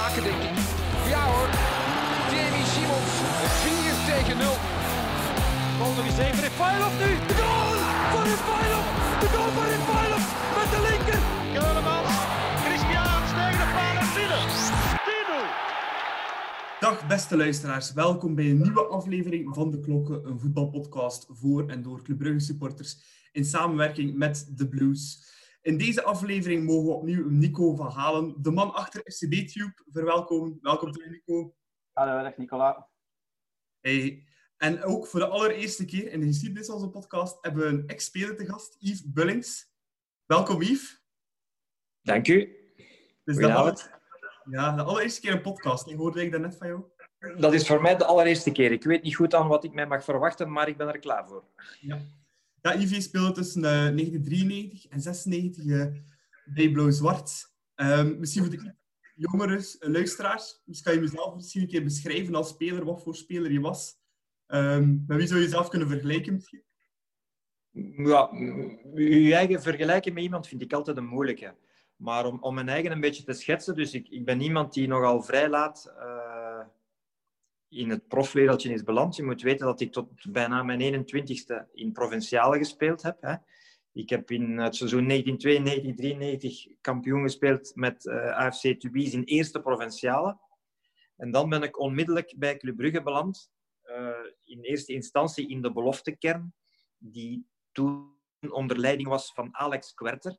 maken, denk ik. Ja hoor, Jamie Simons, 4 tegen 0. Bal nog eens even Refailov nu. De goal van Refailov. De goal van Refailov met de linker. Keulemans, Christian tegen de paal en binnen. 10-0. Dag beste luisteraars, welkom bij een nieuwe aflevering van De Klokken, een voetbalpodcast voor en door Club Brugge supporters in samenwerking met The Blues. In deze aflevering mogen we opnieuw Nico van Halen, de man achter FCB-Tube, verwelkomen. Welkom terug, Nico. Hallo, dag Nicola. Hey. En ook voor de allereerste keer in de geschiedenis van onze podcast hebben we een ex-speler te gast, Yves Bullings. Welkom, Yves. Dank u. Dus aller... ja, de allereerste keer een podcast. Ik hoorde ik daarnet van jou. Dat is voor mij de allereerste keer. Ik weet niet goed aan wat ik mij mag verwachten, maar ik ben er klaar voor. Ja. Ja, Ivy speelde tussen uh, 1993 en 96 uh, bij Blauw-Zwart. Um, misschien voor de jongere uh, luisteraars, misschien kan je jezelf misschien een keer beschrijven als speler, wat voor speler je was. Um, met wie zou je jezelf kunnen vergelijken? Ja, je eigen vergelijken met iemand vind ik altijd een moeilijke. Maar om, om mijn eigen een beetje te schetsen, dus ik, ik ben iemand die nogal vrij laat uh, in het profwereldje is beland. Je moet weten dat ik tot bijna mijn 21ste in provinciale gespeeld heb. Hè. Ik heb in het seizoen 1992-1993 kampioen gespeeld met uh, AFC Tubize in eerste provinciale. En dan ben ik onmiddellijk bij Club Brugge beland. Uh, in eerste instantie in de beloftekern, die toen onder leiding was van Alex Kwerter.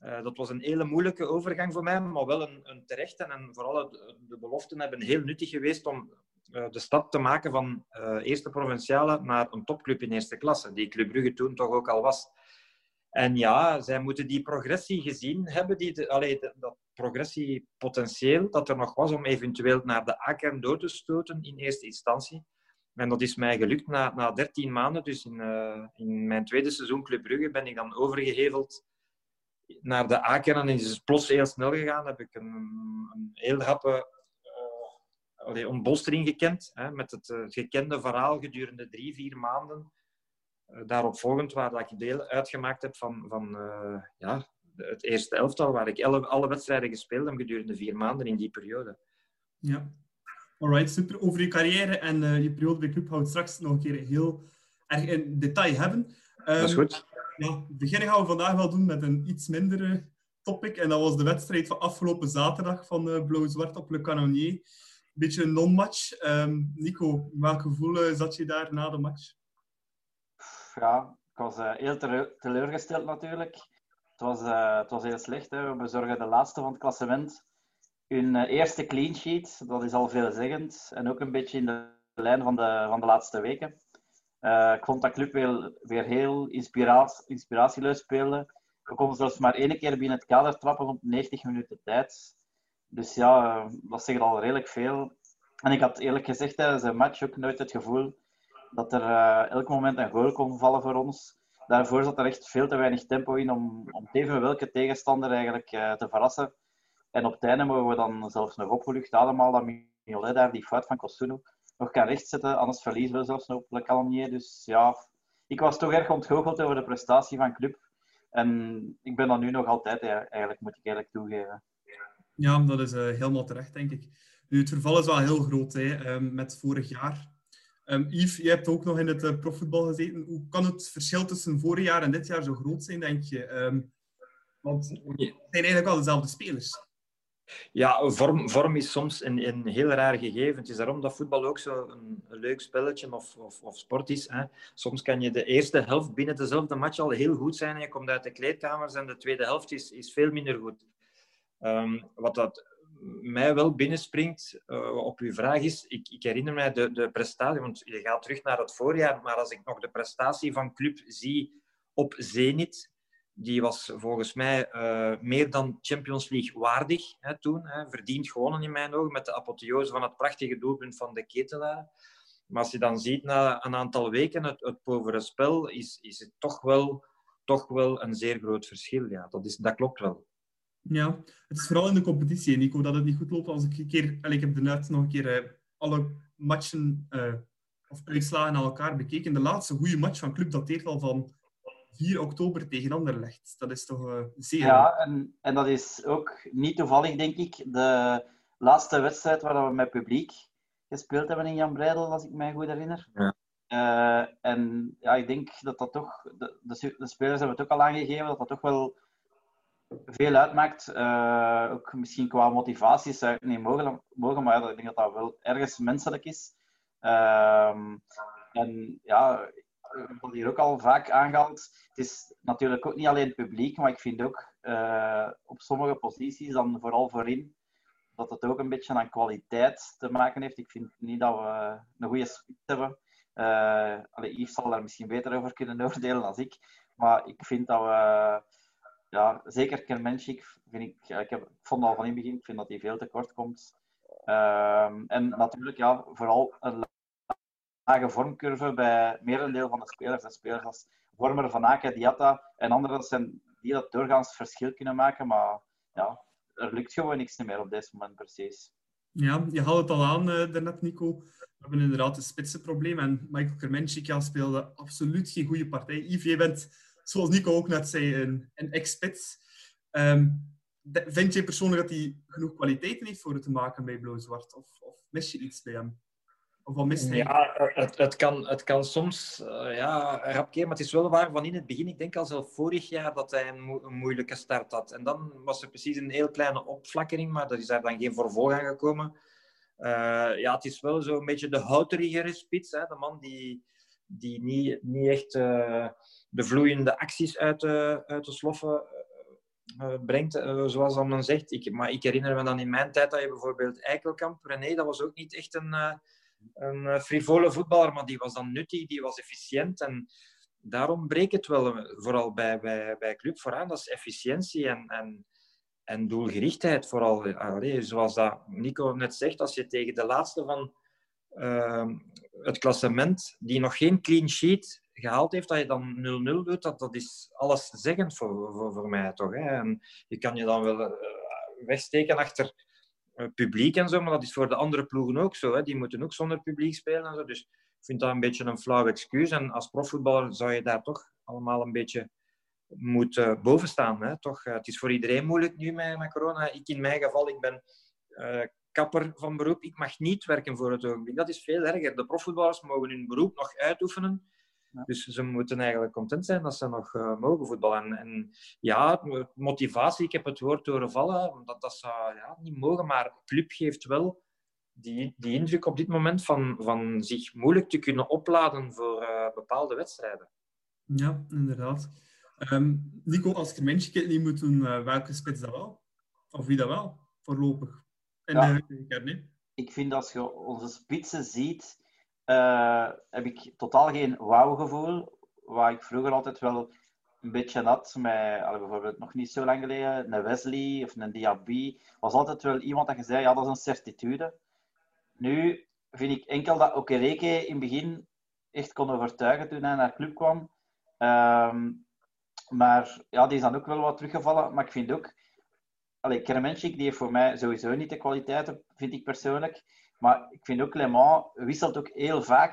Uh, dat was een hele moeilijke overgang voor mij, maar wel een, een terechte. En vooral de beloften hebben heel nuttig geweest om de stap te maken van uh, eerste provinciale naar een topclub in eerste klasse, die Club Brugge toen toch ook al was. En ja, zij moeten die progressie gezien hebben, die de, allee, de, dat progressiepotentieel dat er nog was om eventueel naar de A-kern door te stoten in eerste instantie. En dat is mij gelukt na, na 13 maanden. Dus in, uh, in mijn tweede seizoen Club Brugge ben ik dan overgeheveld naar de A-kern. En is het plots heel snel gegaan. Heb ik een, een heel rappe allee, ontbolstering gekend. Hè, met het, uh, gekende verhaal gedurende drie, vier maanden. Uh, daarop volgend, waar dat ik deel uitgemaakt heb van, van uh, ja, het eerste elftal, waar ik alle, alle wedstrijden gespeeld heb gedurende vier maanden in die periode. Ja, alright, super. Over je carrière en je periode bij Club gaan we straks nog een keer heel erg in detail hebben. Um, dat is goed. Ja, beginnen gaan we vandaag wel doen met een iets mindere topic. En dat was de wedstrijd van afgelopen zaterdag van Blauw-Zwart op Le Canonnier beetje een non-match. Um, Nico, welk gevoel uh, zat je daar na de match? Ja, ik was uh, heel teleurgesteld natuurlijk. Het was, uh, het was heel slecht. Hè. We bezorgen de laatste van het klassement. Hun eerste clean sheet, dat is al veelzeggend. En ook een beetje in de lijn van de, van de laatste weken. ik vond dat club weer, heel inspiratie, inspiratieloos speelde. We konden zelfs maar één keer binnen het kader trappen op 90 minuten tijd. Dus ja, dat zegt al redelijk veel. En ik had eerlijk gezegd tijdens een match ook nooit het gevoel dat er uh, elk moment een goal kon vallen voor ons. Daarvoor zat er echt veel te weinig tempo in om, om even welke tegenstander eigenlijk uh, te verrassen. En op het einde mogen we dan zelfs nog opgelucht allemaal dat Mignolet daar die fout van Costuno nog kan rechtzetten. Anders verliezen we zelfs nog op Le Calomnier. Dus ja, ik was toch erg ontgoocheld over de prestatie van club. En ik ben dat nu nog altijd, eigenlijk, moet ik eerlijk toegeven. Ja, dat is uh, helemaal terecht, denk ik. Nu, het verval is wel heel groot hè, um, met vorig jaar. Um, Yves, je hebt ook nog in het uh, profvoetbal gezeten. Hoe kan het verschil tussen vorig jaar en dit jaar zo groot zijn, denk je? Um, want het zijn eigenlijk wel dezelfde spelers. Ja, vorm, vorm is soms een, een heel raar gegeven. Het is daarom dat voetbal ook zo een, een leuk spelletje of, of, of sport is. Hè. Soms kan je de eerste helft binnen dezelfde match al heel goed zijn en je komt uit de kleedkamers en de tweede helft is, is veel minder goed. Um, wat dat mij wel binnenspringt uh, op uw vraag is, ik, ik, herinner mij de, de prestatie, want je gaat terug naar het voorjaar, maar als ik nog de prestatie van club zie op Zenit, die was volgens mij uh, meer dan Champions League waardig hè, toen. Hè, verdiend gewonnen in mijn ogen met de apotheose van het prachtige doelpunt van de ketelaar. Maar als je dan ziet na een aantal weken het, het povere spel, is, is het toch wel, toch wel een zeer groot verschil. Ja, dat, is, dat klopt wel. Ja, het is vooral in de competitie, Nico, dat het niet goed loopt. Als ik een keer, ik heb de net nog een keer uh, alle matchen uh, of uitslagen aan elkaar bekeken. De laatste goede match van club dateert al van 4 oktober tegen Anderlecht. Dat is toch uh, zeer... Ja, en, en dat is ook niet toevallig, denk ik. De, laatste wedstrijd waar we met publiek gespeeld hebben in Jan Breidel, als ik mij goed herinner. Ja. Eh, en ja, ik denk dat dat toch, de, de, de, spelers hebben het ook al aangegeven, dat dat toch wel veel uitmaakt. Uh, ook misschien qua motivatie zou ik niet mogen, maar ik denk dat dat wel ergens menselijk is. Uh, en ja, wat hier ook al vaak aangehaald, het is natuurlijk ook niet alleen het publiek, maar ik vind ook uh, op sommige posities, dan vooral voorin, dat het ook een beetje aan kwaliteit te maken heeft. Ik vind niet dat we een goede spits hebben. Uh, Yves zal daar misschien beter over kunnen oordelen dan ik. Maar ik vind dat we, ja, zeker Kermenschik, vind ik, ik, heb, vond al van in het begin, ik vind dat hij veel te kort komt. Uh, en natuurlijk, ja, vooral een lage vormcurve bij merendeel van de spelers. De spelers als Vormer, Van Aken, Diatta en anderen zijn die dat doorgaans verschil kunnen maken. Maar ja, er lukt gewoon niks meer op dit moment precies. Ja, je had het al aan uh, Nico. We hebben inderdaad een spitsenprobleem. En Michael Kermenschik ja, speelde absoluut geen goede partij. Yves, je bent, zoals Nico ook net zei, een, een ex-spits. Um, vind je persoonlijk dat hij genoeg kwaliteiten heeft voor het te maken bij Blauw-Zwart? Of, of mis je iets bij hem? Of wat mist hij? Ja, het, het, kan, het kan soms uh, ja, rap maar het is wel waar van in het begin. Ik denk al zelf vorig jaar dat hij een, mo een, moeilijke start had. En dan was er precies een heel kleine opflakkering, maar er is daar dan geen vervolg aan gekomen. Uh, ja, het is wel zo'n beetje de houterigere spits. Hè? De man die, die niet, niet echt uh, de vloeiende acties uit de, uit de sloffen brengt, zoals dan men zegt. Ik, maar ik herinner me dan in mijn tijd dat je bijvoorbeeld Eikelkamp, René, dat was ook niet echt een een eh, frivole voetballer, maar die was dan nuttig, die was efficiënt. En daarom breekt het wel, eh, vooral bij, bij, bij Club vooraan, dat is efficiëntie en, en, en doelgerichtheid. Vooral, zoals dat Nico net zegt, als je tegen de laatste van uh, het klassement, die nog geen clean sheet gehaald heeft, dat je dan 0-0 doet, dat, dat is alles zeggend voor, voor, voor mij toch. Hè? En je kan je dan wel wegsteken achter eh, publiek en zo, maar dat is voor de andere ploegen ook zo. Hè. Die moeten ook zonder publiek spelen en zo. Dus ik vind dat een beetje een flauw excuus. En als profvoetballer zou je daar toch allemaal een beetje moeten uh, boven staan. Hè. Toch, het is voor iedereen moeilijk nu met, met corona. Ik in mijn geval, ik ben kapper van beroep. Ik mag niet werken voor het ogenblik. Dat is veel erger. De profvoetballers mogen hun beroep nog uitoefenen. Dus ze moeten eigenlijk content zijn dat ze nog uh, mogen voetballen. En, en, ja, motivatie, ik heb het woord horen vallen, dat, dat zou ja, niet mogen, maar de club geeft wel die, die indruk op dit moment van, van zich moeilijk te kunnen opladen voor uh, bepaalde wedstrijden. Ja, inderdaad. Um, Nico, als er mensen niet moet doen, uh, welke spits dat wel? Of wie dat wel, voorlopig? En ja. uh, Ik vind als je onze spitsen ziet, uh, heb ik totaal geen wauw-gevoel. Waar ik vroeger altijd wel een beetje had, met bijvoorbeeld nog niet zo lang geleden, een Wesley of een Diaby, was altijd wel iemand dat je zei, ja, dat is een certitude. Nu vind ik enkel dat Okereke in het begin echt kon overtuigen toen hij naar de club kwam. Um, maar ja, die is dan ook wel wat teruggevallen. Maar ik vind ook, allee, die heeft voor mij sowieso niet de kwaliteiten, vind ik persoonlijk. Maar ik vind ook Clement wisselt ook heel vaak.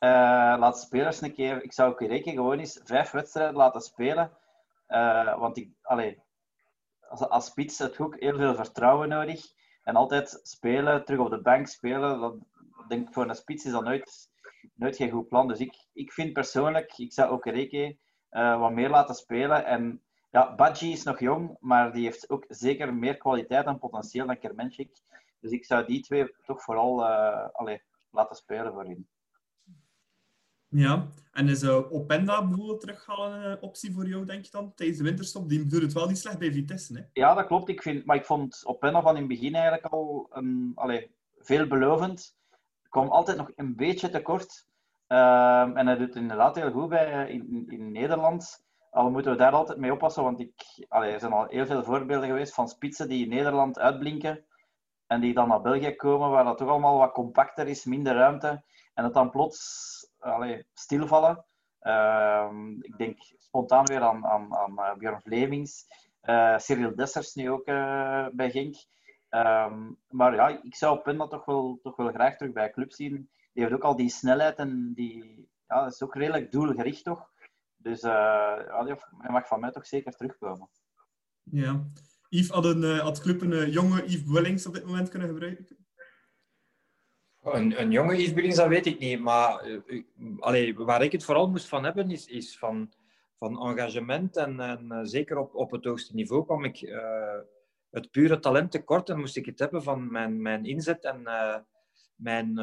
Uh, laat spelers een keer, ik zou ook rekenen, gewoon eens vijf wedstrijden laten spelen. Uh, want ik, allee, als, als spits heb je ook heel veel vertrouwen nodig. En altijd spelen, terug op de bank spelen, dat denk ik voor een spits is dat nooit, nooit geen goed plan. Dus ik, ik vind persoonlijk, ik zou ook rekenen uh, wat meer laten spelen. En ja, Badji is nog jong, maar die heeft ook zeker meer kwaliteit en potentieel dan Kermenschik. Dus ik zou die twee toch vooral uh, allee, laten spelen voor hun. Ja, en is uh, Openda bijvoorbeeld terughalen een optie voor jou, denk je dan, tijdens de winterstop? Die doet het wel niet slecht bij Vitesse, hè? Ja, dat klopt. Ik vind, maar ik vond Openda van in het begin eigenlijk al een, allee, veelbelovend. Kwam altijd nog een beetje tekort. Uh, en hij doet het inderdaad heel goed bij, in, in Nederland. Al moeten we daar altijd mee oppassen, want ik, allee, er zijn al heel veel voorbeelden geweest van spitsen die in Nederland uitblinken en die dan naar België komen, waar dat toch allemaal wat compacter is, minder ruimte. En dat dan plots stilvallen. Uh, ik denk spontaan weer aan, aan, aan uh, Björn Vlemings. Uh, Cyril Dessers nu ook uh, bij Genk. Um, maar ja, ik zou Penda toch wel, toch wel graag terug bij een club zien. Die heeft ook al die snelheid en die ja, is ook redelijk doelgericht toch. Dus hij mag van mij toch zeker terugkomen. Ja. Yves, had, een, uh, had club een uh, jonge Yves Willings op dit moment kunnen gebruiken? Een, een jonge Yves Willings, dat weet ik niet. Maar uh, allee, waar ik het vooral moest van hebben, is, is van, van engagement. En, en zeker op, op het hoogste niveau kwam ik het pure talent tekort. En moest ik het hebben van mijn, mijn inzet en mijn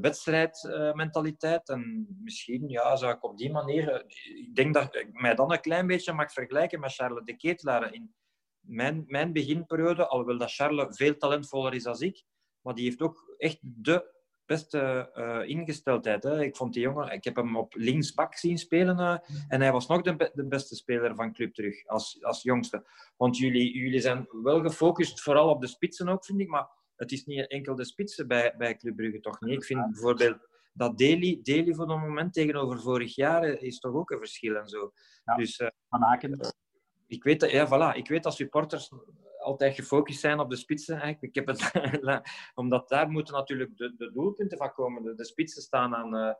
wedstrijdmentaliteit. en misschien ja, zou ik op die manier... ik denk dat ik mij dan een klein beetje mag vergelijken met Charles de Ketelaar in mijn, mijn beginperiode, alhoewel dat Charles veel talentvoller is dan ik, maar die heeft ook echt de beste uh, ingesteldheid. Hè. Ik vond die jongen, ik heb hem op linksbak zien spelen uh, en hij was nog de, be de, beste speler van club terug als, als jongste. Want jullie, jullie zijn wel gefocust vooral op de spitsen ook, vind ik, maar het is niet enkel de spitsen bij, bij Club Brugge, toch niet? Ik vind bijvoorbeeld dat Daly, Daly voor het moment tegenover vorig jaar is toch ook een verschil en zo. Ja, dus, uh, van Aken ik weet, dat, ja, voilà, ik weet dat supporters altijd gefocust zijn op de spitsen. Eigenlijk. Ik heb het, omdat daar moeten natuurlijk de, de doelpunten van komen. De, spitsen staan aan uh,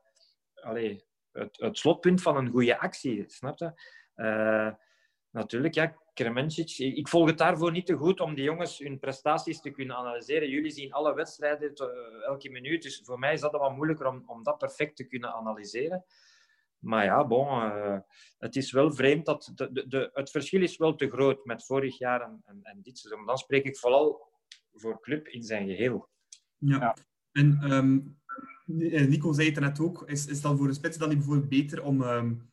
allez, het, het, slotpunt van een goede actie. Snap je? Uh, natuurlijk, ja, Kremencic. Ik volg het daarvoor niet te goed om die jongens hun prestaties te kunnen analyseren. Jullie zien alle wedstrijden uh, elke minuut. Dus voor mij is dat wat moeilijker om, om dat perfect te kunnen analyseren. Maar ja, bon, uh, het is wel vreemd dat de, de, de, het verschil is wel te groot met vorig jaar en, en, en dit seizoen. Dan spreek ik vooral voor club in zijn geheel. Ja, ja. en um, Nico zei het net ook, is, is dan voor de spits dan niet bijvoorbeeld beter om um,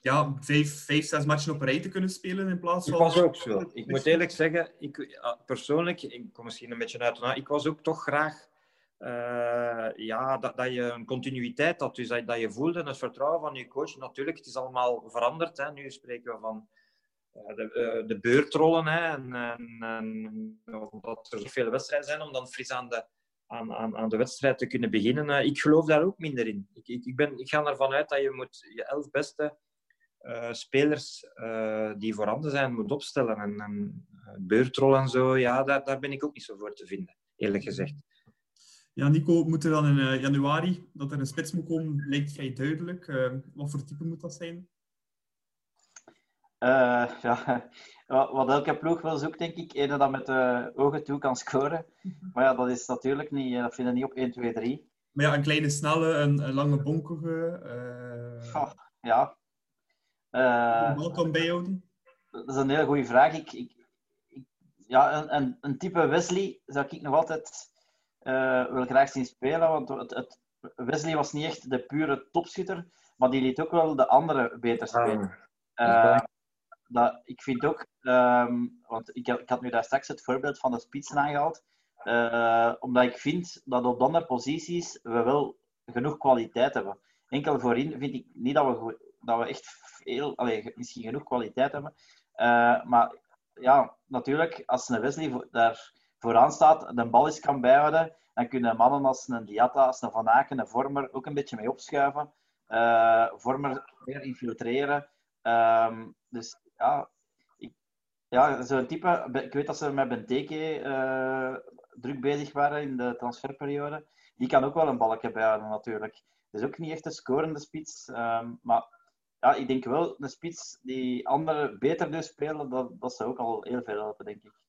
ja, vijf, vijf, zes matchen op een rij te kunnen spelen in plaats van... Ik was ook zo. Ik moet eerlijk zeggen, ik, persoonlijk, ik kom misschien een beetje uit, ik was ook toch graag uh, ja, dat, dat je een continuïteit had. Dus dat, je voelde het vertrouwen van je coach. Natuurlijk, het is allemaal veranderd. Hè. Nu spreken we van uh, de, uh, de beurtrollen. Hè, en, en, en dat er zoveel wedstrijden zijn om dan fris aan de, aan, aan, de wedstrijd te kunnen beginnen. ik geloof daar ook minder in. Ik, ik, ben, ik ga ervan uit dat je moet je elf beste spelers die voorhanden zijn moet opstellen. En, en beurtrollen en zo, ja, daar, daar ben ik ook niet zo voor te vinden, eerlijk gezegd. Ja, Nico, moet er dan in uh, januari dat er een spits moet komen, lijkt vrij duidelijk. Uh, wat voor type moet dat zijn? Uh, ja, wat elke ploeg wil zoekt, denk ik. Ene dat met de ogen toe kan scoren. Maar ja, dat is natuurlijk niet, dat vinden niet op 1, 2, 3. Maar ja, een kleine, snelle, een, een lange, bonkige. Oh, ja. Wel kan bijhouden? Dat is een hele goede vraag. Ik, ik, ik ja, een, een, een type Wesley zou ik nog altijd uh, wil graag zien spelen. Want het, het, Wesley was niet echt de pure topschutter, maar die liet ook wel de anderen beter spelen. Uh, dat, ik vind ook, um, want ik, ik, had nu daar straks het voorbeeld van de spitsen aangehaald, uh, omdat ik vind dat op andere posities we wel genoeg kwaliteit hebben. Enkel voorin vind ik niet dat we, dat we echt veel, allee, misschien genoeg kwaliteit hebben. Maar ja, natuurlijk, als een Wesley daar vooraan staat, de bal is kan bijhouden, dan kunnen mannen als een Diatta, als een Van Aken, een Vormer ook een beetje mee opschuiven. Uh, vormer meer infiltreren. Um, dus ja, ja zo'n type. Ik weet dat ze met Benteke uh, druk bezig waren in de transferperiode. Die kan ook wel een balkje bijhouden, natuurlijk. Is ook niet echt een scorende spits. Um, maar ja, ik denk wel een spits die anderen beter dus spelen, dat, dat zou ook al heel veel helpen, denk ik.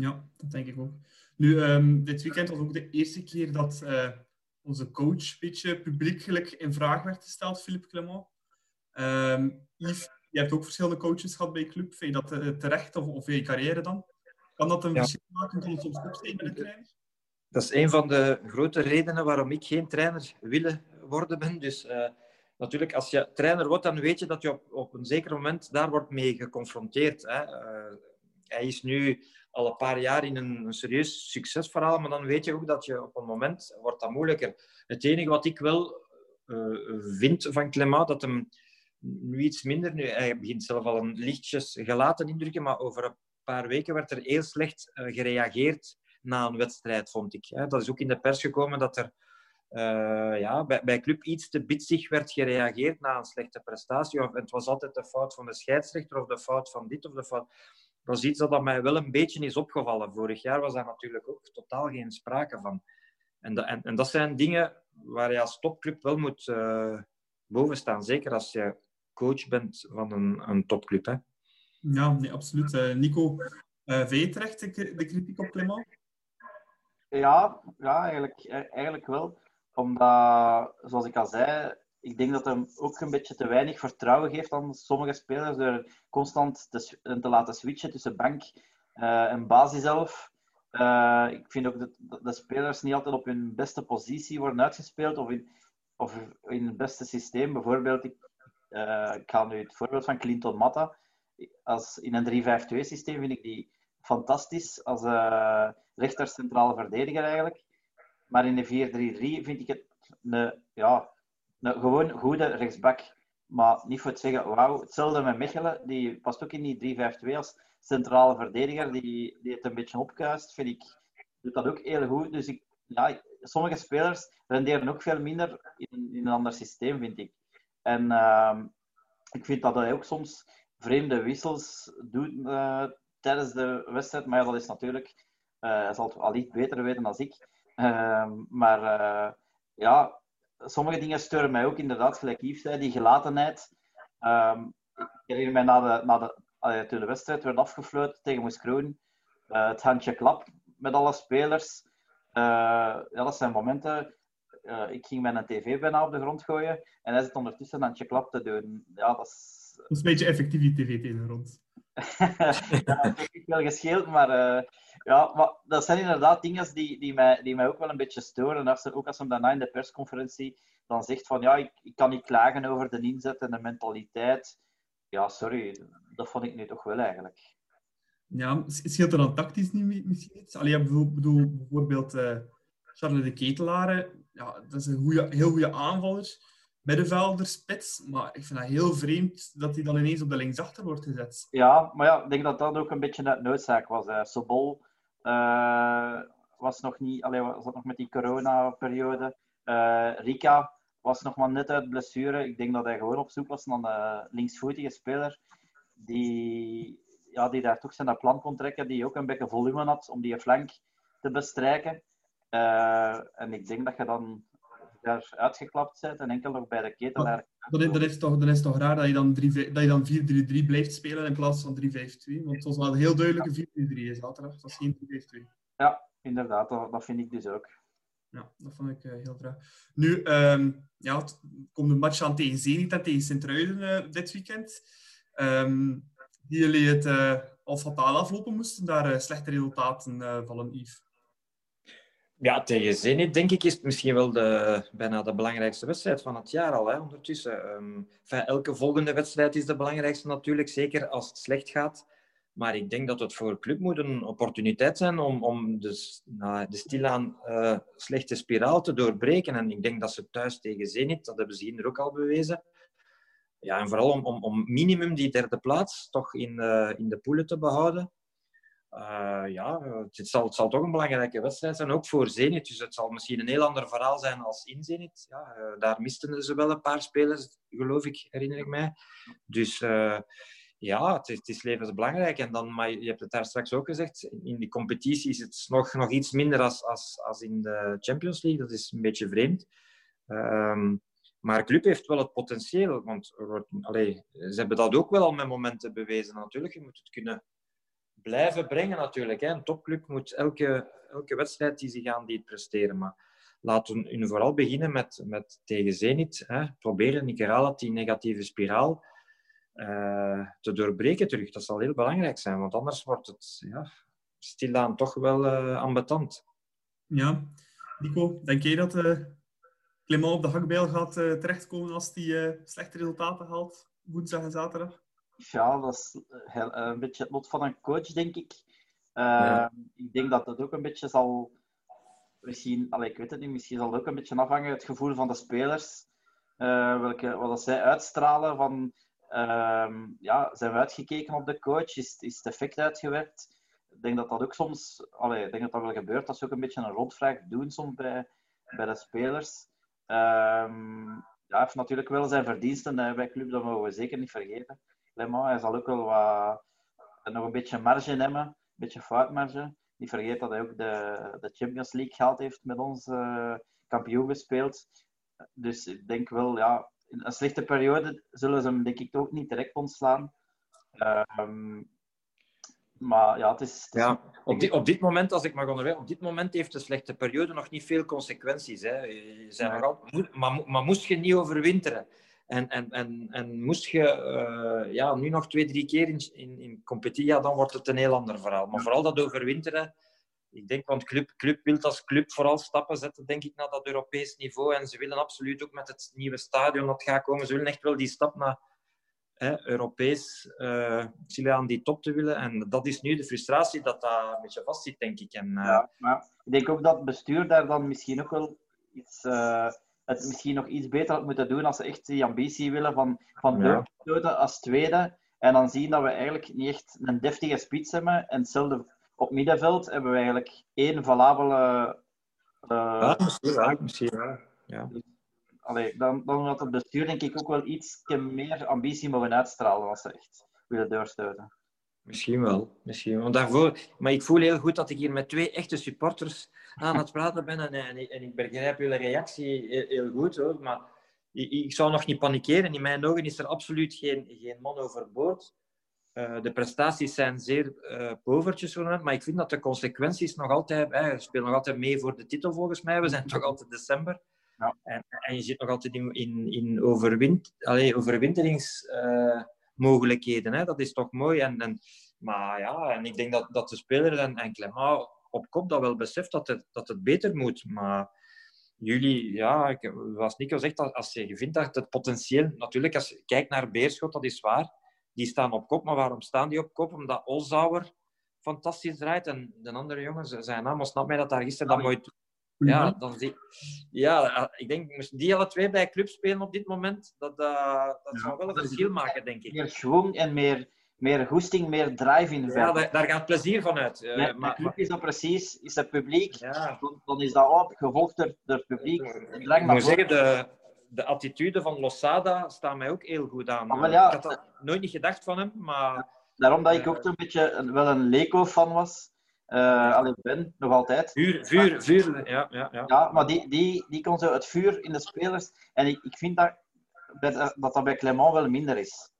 Ja, dat denk ik ook. Nu, um, dit weekend was ook de eerste keer dat uh, onze coach een beetje publiekelijk in vraag werd gesteld, Philippe Clement. Um, Yves, je hebt ook verschillende coaches gehad bij je club. Vind je dat uh, terecht of, of je carrière dan? Kan dat een ja. verschil maken? Kan het soms opsteken met een trainer? Dat is een van de grote redenen waarom ik geen trainer willen worden ben. Dus uh, natuurlijk, als je trainer wordt, dan weet je dat je op, op een zeker moment daar wordt mee geconfronteerd. Hè. hij is nu al een paar jaar in een, serieus succesverhaal, maar dan weet je ook dat je op een moment wordt dat moeilijker. Het enige wat ik wel uh, vind van Clement, dat hem nu iets minder, nu, hij begint zelf al een lichtjes gelaten indrukken, maar over een paar weken werd er heel slecht uh, gereageerd na een wedstrijd, vond ik. Hè. Dat is ook in de pers gekomen dat er uh, ja, bij, bij club iets te bitsig werd gereageerd na een slechte prestatie. Of het was altijd de fout van de scheidsrechter of de fout van dit of de fout dat is iets dat mij wel een beetje is opgevallen. Vorig jaar was daar natuurlijk ook totaal geen sprake van. En, dat, en, en dat zijn dingen waar je als topclub wel moet uh, boven staan. Zeker als je coach bent van een, een topclub. Hè? Ja, nee, absoluut. Uh, Nico, Uh, vind je terecht de, de kritiek op Clement? Ja, ja eigenlijk, eigenlijk wel. Omdat, zoals ik al zei, ik denk dat hij ook een beetje te weinig vertrouwen geeft aan sommige spelers door constant te, te laten switchen tussen bank uh, en basis zelf. Uh, ik vind ook dat de spelers niet altijd op hun beste positie worden uitgespeeld of in, of in het beste systeem. Bijvoorbeeld, ik, uh, ga nu het voorbeeld van Clinton Matta. Als, in een 3-5-2 systeem vind ik die fantastisch als uh, rechter centrale verdediger eigenlijk. Maar in de 4-3-3 vind ik het een, ja, een gewoon goede rechtsback. Maar niet voor het zeggen, wauw. Hetzelfde met Mechelen, die past ook in die 3-5-2 als centrale verdediger, die, die het een beetje opkuist, vind ik, doet dat ook heel goed. Dus ik, ja, sommige spelers renderen ook veel minder in, in een ander systeem, vind ik. En uh, ik vind dat hij ook soms vreemde wissels doet uh, tijdens de wedstrijd. Maar dat is natuurlijk... Uh, hij zal het al iets beter weten dan ik. Ehm, maar eh, ja, sommige dingen steuren mij ook inderdaad, gelijk Yves die gelatenheid. Um, ik herinner mij na de, na de, toen de wedstrijd werd afgefloten tegen Moes Kroon, uh, het handje klap met alle spelers. Uh, ja, dat zijn momenten. Uh, ik ging mijn tv bijna op de grond gooien en hij zit ondertussen een handje klap te doen. Ja, dat is... Dat is een beetje effectief tv tegen de grond. Dat ik wel gescheeld, maar, ja, maar dat zijn inderdaad dingen die, die, mij, die mij ook wel een beetje storen. Als er, ook als hij daarna in de persconferentie dan zegt van ja, ik, ik kan niet klagen over de inzet en de mentaliteit. Ja, sorry, dat vond ik nu toch wel eigenlijk. Ja, scheelt er dan tactisch niet misschien iets? Allee, ik bedoel, bijvoorbeeld uh, Charles de Ketelaar, ja, dat is een heel goede aanvaller, middenvelder, spits, maar ik vind dat heel vreemd dat hij dan ineens op de linksachter wordt gezet. Ja, maar ja, ik denk dat dat ook een beetje net noodzaak was. Hè. Sobol uh, was nog niet, allee, was dat nog met die corona-periode. Uh, Rika was nog maar net uit blessure. Ik denk dat hij gewoon op zoek was naar een linksvoetige speler die, ja, die daar toch zijn plan kon trekken, die ook een beetje volume had om die flank te bestrijken. En ik denk dat je dan daar uitgeklapt bent en enkel nog bij de ketelaar... Dan, dan, is, toch, dan is het toch raar dat je dan, dat je dan 4-3-3 blijft spelen in plaats van 3-5-2. Want het was wel een heel duidelijke 4-3-3 zaterdag. Dat was geen 3-5-2. Ja, inderdaad. Dat, dat vind ik dus ook. Ja, dat vond ik uh, heel traag. Nu, um, ja, het komt een match aan tegen Zenit en tegen Sint-Truiden uh, dit weekend. Um, die jullie het uh, al fataal aflopen moesten, daar slechte resultaten vallen, Yves. Ja, tegen Zenit denk ik is het misschien wel de, bijna de belangrijkste wedstrijd van het jaar al, hè, ondertussen. Enfin, elke volgende wedstrijd is de belangrijkste natuurlijk, zeker als het slecht gaat. Maar ik denk dat het voor club moet een opportuniteit zijn om, om de, nou, de stilaan uh, slechte spiraal te doorbreken. En ik denk dat ze thuis tegen Zenit, dat hebben ze hier ook al bewezen. Ja, en vooral om, om, om minimum die derde plaats toch in, uh, in de poelen te behouden. Uh, ja, het zal, het zal toch een belangrijke wedstrijd zijn, ook voor Zenit. Dus het zal misschien een heel ander verhaal zijn als in Zenit. Ja, daar misten ze wel een paar spelers, geloof ik, herinner ik mij. Dus ja, het is, het is, levensbelangrijk. En dan, maar je hebt het daar straks ook gezegd, in die competitie is het nog, nog iets minder als, als, als in de Champions League. Dat is een beetje vreemd. Um, maar club heeft wel het potentieel. Want allee, ze hebben dat ook wel al met momenten bewezen natuurlijk. Je moet het kunnen blijven brengen natuurlijk. Hè. Een topclub moet elke, elke wedstrijd die ze gaan, die presteren. Maar laten we vooral beginnen met, met tegen Zenit. Hè. Proberen, het, die negatieve spiraal uh, te doorbreken terug. Dat zal heel belangrijk zijn, want anders wordt het ja, stilaan toch wel uh, ambetant. Ja. Nico, denk jij dat uh, op de hakbijl gaat terechtkomen als hij slechte resultaten haalt woensdag en zaterdag? Ja, dat is heel, een beetje het lot van een coach, denk ik. Ja. Ik denk dat dat ook een beetje zal... Misschien, allez, ik weet het niet, misschien zal het ook een beetje afhangen het gevoel van de spelers. welke, wat zij uitstralen van Um, ja, zijn we uitgekeken op de coach? Is, is het effect uitgewerkt? Ik denk dat dat ook soms, allee, ik denk dat dat wel gebeurt, dat ze ook een beetje een rondvraag doen soms bij, bij de spelers. Um, ja, hij heeft natuurlijk wel zijn verdiensten hè, bij club, dat mogen we zeker niet vergeten. Lemma, hij zal ook wel wat, nog een beetje marge hebben, een beetje foutmarge. Niet vergeet dat hij ook de, de Champions League gehaald heeft met ons, uh, kampioen gespeeld. Dus ik denk wel, ja, in een slechte periode zullen ze hem denk ik ook niet direct ontslaan. Um, Maar ja, het is... Het is Ja, op, dit, op dit moment, als ik mag onderwijzen, op dit moment heeft de slechte periode nog niet veel consequenties. Hè. Je zijn Nee. nog al, mo- maar, maar moest je niet overwinteren en, en, en, en moest je eh, ja, nu nog twee, drie keer in, in, in competitie, ja, dan wordt het een heel ander verhaal. Maar vooral dat overwinteren, ik denk, want club, club wil als club vooral stappen zetten, denk ik, naar dat Europees niveau. En ze willen absoluut ook met het nieuwe stadion dat gaat komen, ze willen echt wel die stap naar hè, Europees eh Chile aan die top te willen. En dat is nu de frustratie dat dat een beetje vastzit, denk ik. En, eh, Ja, maar ik denk ook dat het bestuur daar dan misschien ook wel iets, eh, het misschien nog iets beter had moeten doen als ze echt die ambitie willen van, van Ja. als tweede. En dan zien dat we eigenlijk niet echt een deftige spits hebben. En hetzelfde op middenveld hebben we eigenlijk één valabele... eh, ja, misschien wel, misschien wel. Ja. allee, dan, dan had het bestuur denk ik ook wel iets meer ambitie mogen uitstralen als ze echt willen doorstoten. Misschien wel. Misschien wel. Daarvoor, maar ik voel heel goed dat ik hier met twee echte supporters aan het praten ben. En, en, ik- en ik begrijp jullie reactie heel, heel goed hoor. Maar ik, ik zou nog niet panikeren. In mijn ogen is er absoluut geen, geen man overboord. Eh, de prestaties zijn zeer eh povertjes maar ik vind dat de consequenties nog altijd... Hè, we spelen nog altijd mee voor de titel volgens mij. We zijn toch altijd december. Ja. En, en je zit nog altijd in, in, in overwint, allee, overwinteringsmogelijkheden. hè. Dat is toch mooi. En, en, maar ja, en ik denk dat, dat de speler en, en Clement op kop dat wel beseft dat het, dat het beter moet. Maar jullie, ja, ik, zoals Nico zegt, als- als je vindt dat het potentieel... Natuurlijk, als je kijkt naar Beerschot, dat is waar. Die staan op kop. Maar waarom staan die op kop? Omdat Olzauer fantastisch draait. En de andere jongens, zijn naam snap mij dat daar gisteren dat mooi... Ja, dan zie... ja, eh, ik denk, moesten die alle twee bij club spelen op dit moment, dat, eh, dat zou wel een dat verschil maken, denk ik. Meer schwung en meer, meer goesting, meer drive in de Ja, daar, daar gaat plezier van uit. Eh, Ja, maar, club is dat precies, is het publiek, ja, dan, dan is dat ook gevolgd door, door het publiek. Ik moet zeggen, de, de attitude van Losada staat mij ook heel goed aan. Ah, ja. Ik had dat nooit niet gedacht van hem, maar Daarom dat ik ook zo'n beetje een, wel een Leco-fan was. Eh alleen ben, nog altijd. vuur, vuur, vuur. Ja, ja, ja. Ja, maar die, die, die kon zo het vuur in de spelers. En ik, ik vind dat, bij- dat dat bij Clement wel minder is.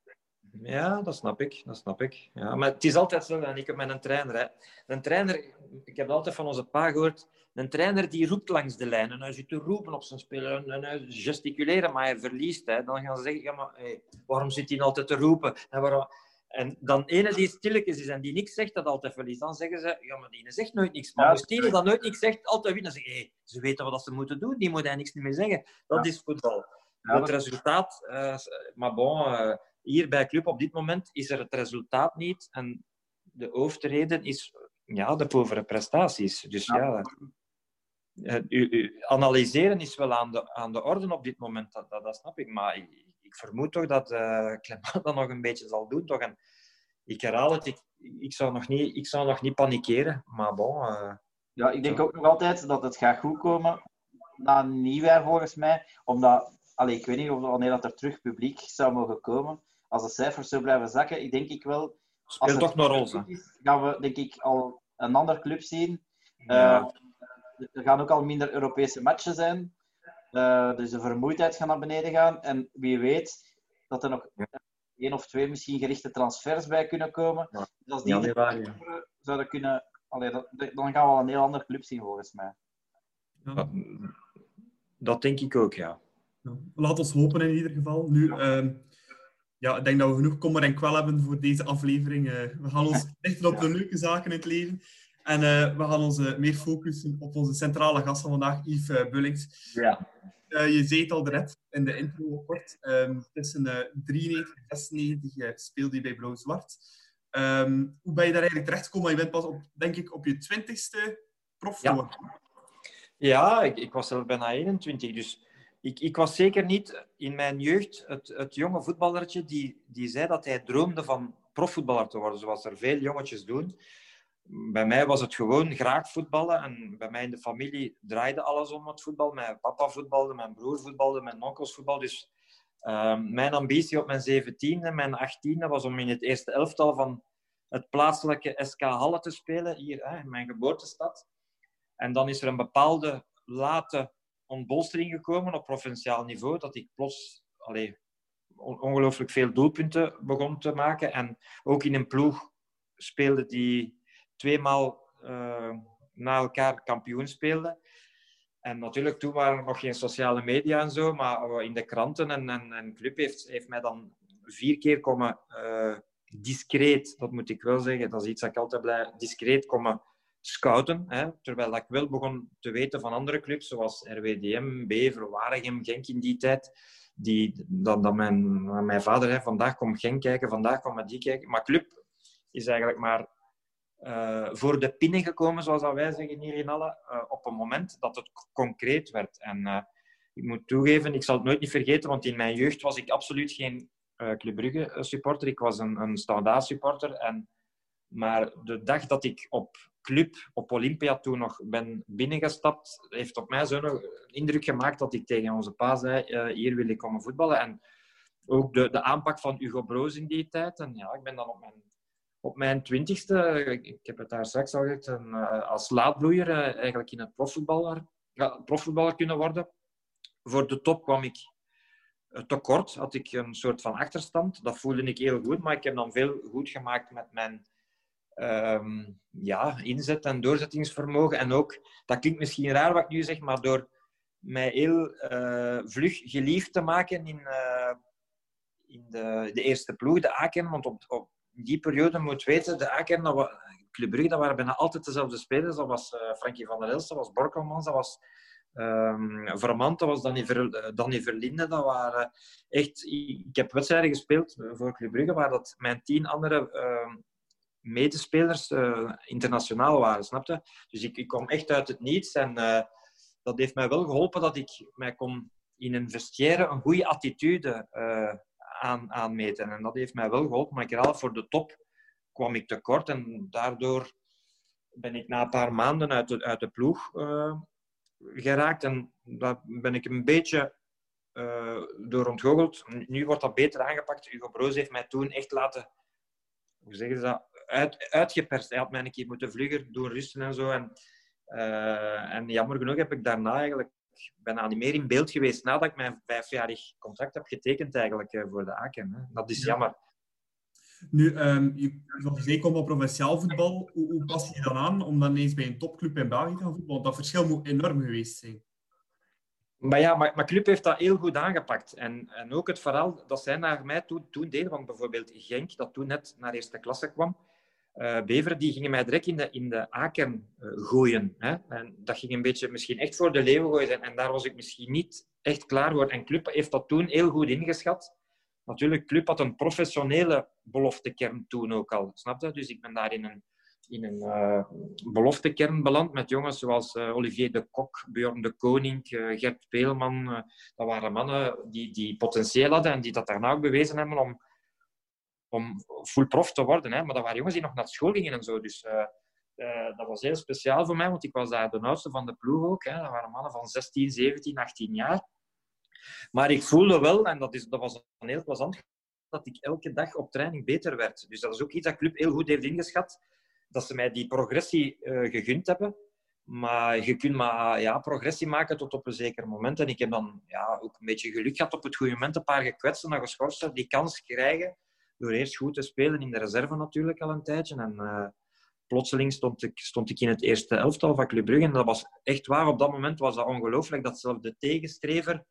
Ja, dat snap ik. Dat snap ik. Ja, maar het is altijd zo, en ik heb met een trainer. Hè. Een trainer, ik heb altijd van onze pa gehoord, een trainer die roept langs de lijn. En hij zit te roepen op zijn speler en, en hij gesticuleren, maar hij verliest. Hè. Dan gaan ze zeggen, ja, maar hey, waarom zit hij nou altijd te roepen? En, waarom... en dan ene die stilletjes is en die niks zegt, dat altijd verliest. Dan zeggen ze, ja, maar die zegt nooit niks. Maar Ja. moest die dan nooit niks zegt, altijd winnen. Dan zeggen hey, ze weten wat ze moeten doen, die moet hij niks meer zeggen. Dat is voetbal. Ja, het resultaat, eh, maar bon, eh, hier bij Club op dit moment is er het resultaat niet. En de hoofdreden is ja, de povere prestaties. Dus Ja. eh, u, u- analyseren is wel aan de, aan de orde op dit moment, dat, dat, dat snap ik. Maar ik, ik vermoed toch dat eh Clement dat nog een beetje zal doen. Toch? En ik herhaal het, ik, ik, zou nog niet, ik zou nog niet panikeren. Maar bon, eh, Ja, ik denk ook nog altijd dat het gaat goed komen na nieuwjaar volgens mij. Omdat, allee, ik weet niet of wanneer dat er terug publiek zou mogen komen. Als de cijfers zo blijven zakken, ik denk ik wel. Als speelt het toch nog rol. gaan we denk ik al een ander club zien. Ja. Eh, er gaan ook al minder Europese matchen zijn. Eh, dus de vermoeidheid gaat naar beneden gaan. En wie weet dat er nog één of twee misschien gerichte transfers bij kunnen komen. Ja. Dus als die Januari. zouden kunnen... Allee, dat, dan gaan we al een heel ander club zien volgens mij. Ja. Dat, dat denk ik ook, ja. Ja. Laat ons hopen in ieder geval. Nu, ehm, ja, ik denk dat we genoeg kommer en kwel hebben voor deze aflevering. Eh, we gaan ons richten op de leuke zaken in het leven. En eh, we gaan ons meer focussen op onze centrale gast van vandaag, Yves eh, Bullings. Ja. Eh, je zei het al net in de intro kort. Ehm, tussen eh 93 en 96 eh, speelde je bij Blauw-Zwart. Ehm, hoe ben je daar eigenlijk terechtgekomen? Je bent pas op, denk ik, op je twintigste prof Ja. Ja, ik, ik was zelf bijna 21. Dus ik, ik was zeker niet in mijn jeugd het, het jonge voetballertje die, die zei dat hij droomde van profvoetballer te worden, zoals er veel jongetjes doen. Bij mij was het gewoon graag voetballen. En bij mij in de familie draaide alles om het voetbal. Mijn papa voetbalde, mijn broer voetbalde, mijn onkels voetbal. Dus ehm, mijn ambitie op mijn 17e en mijn 18e was om in het eerste elftal van het plaatselijke SK Halle te spelen, hier hè, in mijn geboortestad. En dan is er een bepaalde late ontbolstering gekomen op provinciaal niveau, dat ik plots allee, on- ongelooflijk veel doelpunten begon te maken. En ook in een ploeg speelde die tweemaal uh, na elkaar kampioen speelde. En natuurlijk, toen waren er nog geen sociale media en zo, maar in de kranten en, en, en club heeft, heeft mij dan vier keer komen uh, discreet, dat moet ik wel zeggen, dat is iets dat ik altijd blij, discreet komen scouten. Hè, terwijl ik wel begon te weten van andere clubs, zoals RWDM, Bever, Waregem, Genk in die tijd. Die, dat, dat mijn, mijn vader zei, vandaag kom Genk kijken, vandaag kom die kijken. Maar club is eigenlijk maar uh, voor de pinnen gekomen, zoals dat wij zeggen hier in Alle, uh, op een moment dat het concreet werd. En uh, ik moet toegeven, ik zal het nooit niet vergeten, want in mijn jeugd was ik absoluut geen Club Brugge supporter. Ik was een, een Standaard supporter. En, maar de dag dat ik op club, op Olympia toen nog ben binnengestapt, heeft op mij zo'n indruk gemaakt dat ik tegen onze pa zei, hier wil ik komen voetballen. En ook de, de aanpak van Hugo Broos in die tijd. En ja, ik ben dan op mijn op mijn twintigste, ik heb het daar straks al gezegd, een, eh, als laadbloeier eh, eigenlijk in het profvoetballer, ja, profvoetballer kunnen worden. Voor de top kwam ik eh, tekort, had ik een soort van achterstand. Dat voelde ik heel goed, maar ik heb dan veel goed gemaakt met mijn um, ja, inzet en doorzettingsvermogen. En ook, dat klinkt misschien raar wat ik nu zeg, maar door mij heel vlug geliefd te maken in, in de, de eerste ploeg, de Aken. Want op, op die periode moet weten, de Aken, dat Club Brugge, dat waren bijna altijd dezelfde spelers. Dat was uh, Frankie van der Elst, dat was Borkelmans, dat was um, dat was Danny, eh, Danny Verlinde. Dat waren echt... Ik heb wedstrijden gespeeld voor Club Brugge waar dat mijn tien andere uh, medespelers uh, internationaal waren, snapte? Dus ik, ik kom echt uit het niets en dat heeft mij wel geholpen dat ik mij kon in een vestiaire een goede attitude aan. En dat heeft mij wel geholpen. Maar ik herhaal, voor de top kwam ik tekort. En daardoor ben ik na een paar maanden uit de, uit de ploeg uh, geraakt. En daar ben ik een beetje uh, door ontgoocheld. Nu wordt dat beter aangepakt. Hugo Broos heeft mij toen echt laten... Hoe zeggen ze dat? Uit, uitgeperst. Hij had mij een keer moeten vlugger doen rusten en zo. En, uh, en jammer genoeg heb ik daarna eigenlijk bijna niet meer in beeld geweest nadat ik mijn vijfjarig contract heb getekend eigenlijk eh, voor de Aken. Hè. Dat is jammer. Nu, um, je zeker op provinciaal voetbal. Hoe, hoe, pas je dan aan om dan eens bij een topclub in België te gaan voetballen? Dat verschil moet enorm geweest zijn. Maar ja, maar, maar club heeft dat heel goed aangepakt. En, en ook het verhaal dat zij naar mij toen, toen deden, want bijvoorbeeld Genk, dat toen net naar eerste klasse kwam, uh, Beveren die gingen mij direct in de, in de aken uh, gooien. Hè? En dat ging een beetje misschien echt voor de leeuwen gooien. En daar was ik misschien niet echt klaar voor. En Club heeft dat toen heel goed ingeschat. Natuurlijk, Club had een professionele beloftekern toen ook al. Snap je? Dus ik ben daar in een, in een uh, beloftekern beland met jongens zoals Olivier de Kok, Bjorn de Koning, Gert Peelman. dat waren mannen die, die potentieel hadden en die dat daarna ook bewezen hebben om om full prof te worden. Hè. Maar dat waren jongens die nog naar school gingen en zo. Dus uh, uh, dat was heel speciaal voor mij, want ik was daar de oudste van de ploeg ook. Hè. Dat waren mannen van 16, 17, 18 jaar. Maar ik voelde wel, en dat, is, dat was een heel plezant, dat ik elke dag op training beter werd. Dus dat is ook iets dat club heel goed heeft ingeschat. Dat ze mij die progressie uh, gegund hebben. Maar je kunt maar ja, progressie maken tot op een zeker moment. En ik heb dan ja, ook een beetje geluk gehad op het goede moment. Een paar gekwetsten en geschorsten die kans krijgen door eerst goed te spelen in de reserve natuurlijk al een tijdje. En uh, plotseling stond ik, stond ik in het eerste elftal van Club Brugge. En dat was echt waar. Op dat moment was dat ongelooflijk dat zelfs de tegenstrever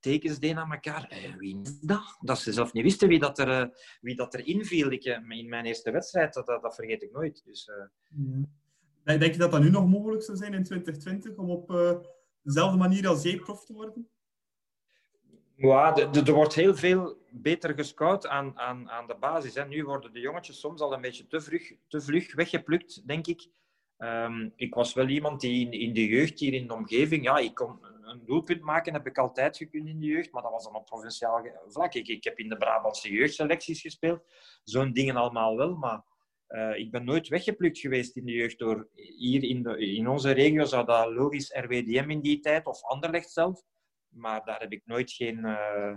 tekens deed aan elkaar. Eh, wie is dat? Dat ze zelf niet wisten wie dat, er, uh, wie dat erin viel. Ik, in mijn eerste wedstrijd, dat, dat, vergeet ik nooit. Dus, Denk je dat dat nu nog mogelijk zou zijn in 2020 om op dezelfde manier als jij te worden? Ja, er wordt heel veel beter gescout aan, aan, aan de basis. Hè. Nu worden de jongetjes soms al een beetje te vlug, te vlug weggeplukt, denk ik. Um, ik was wel iemand die in, de jeugd hier in de omgeving... Ja, ik kon een doelpunt maken, heb ik altijd gekund in de jeugd, maar dat was dan op provinciaal vlak. Ik, heb in de Brabantse jeugdselecties gespeeld. Zo'n dingen allemaal wel, maar... Uh, ik ben nooit weggeplukt geweest in de jeugd. Door, hier in, de, in onze regio zou dat logisch RWDM in die tijd, of Anderlecht zelf. Maar daar heb ik nooit geen, uh,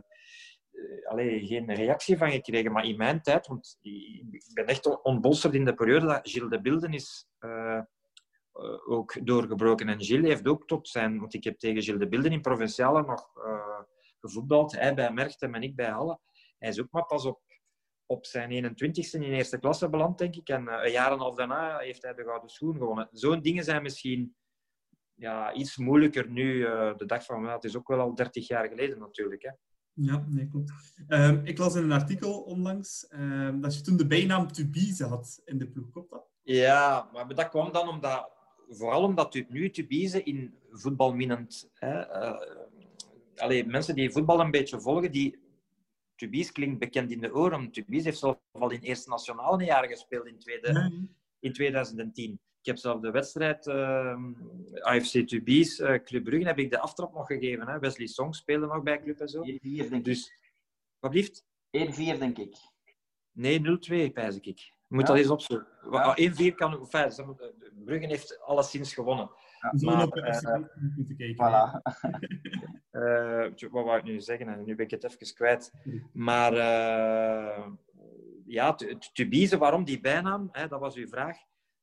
geen reactie van gekregen. Maar in mijn tijd, want ik ben echt ontbolsterd in de periode dat Gilles de Bilden is uh, ook doorgebroken. En Gilles heeft ook tot zijn... Want ik heb tegen Gilles de Bilden in Provinciale nog gevoetbald. Hij bij Merchtem en ik bij Halle. Hij is ook maar pas op op zijn 21ste in eerste klasse beland, denk ik. En een jaar en een half daarna heeft hij de gouden schoen gewonnen. Zo'n dingen zijn misschien ja, iets moeilijker nu, de dag van... Het is ook wel al 30 jaar geleden natuurlijk. Hè. Ja, nee, klopt. Um, ik las in een artikel onlangs um, dat je toen de bijnaam Tubize had in de ploeg. Klopt dat? Ja, maar dat kwam dan omdat, vooral omdat nu Tubize in voetbalminend... Hè, uh, allee, mensen die voetbal een beetje volgen, die... Tubize klinkt bekend in de oren. Tubize heeft zelf al in Eerste Nationale jaren gespeeld in, tweede, in 2010. Ik heb zelf de wedstrijd uh, AFC Tubies, uh, Club Brugge, heb ik de aftrap nog gegeven. Hè. Wesley Song speelde nog bij Club en zo. 1-4, denk dus, Wat blieft? 1-4, denk ik. Nee, 0-2, pijs ik. Je moet ja. dat eens opzoeken. Ja. 1-4 kan... Enfin, Brugge heeft alleszins gewonnen. Ja, maar, uh, moeten kijken. Voilà. uh, wat wou ik nu zeggen? Nu ben ik het even kwijt. Maar uh, ja, Tubize, waarom die bijnaam? Hè, dat was uw vraag.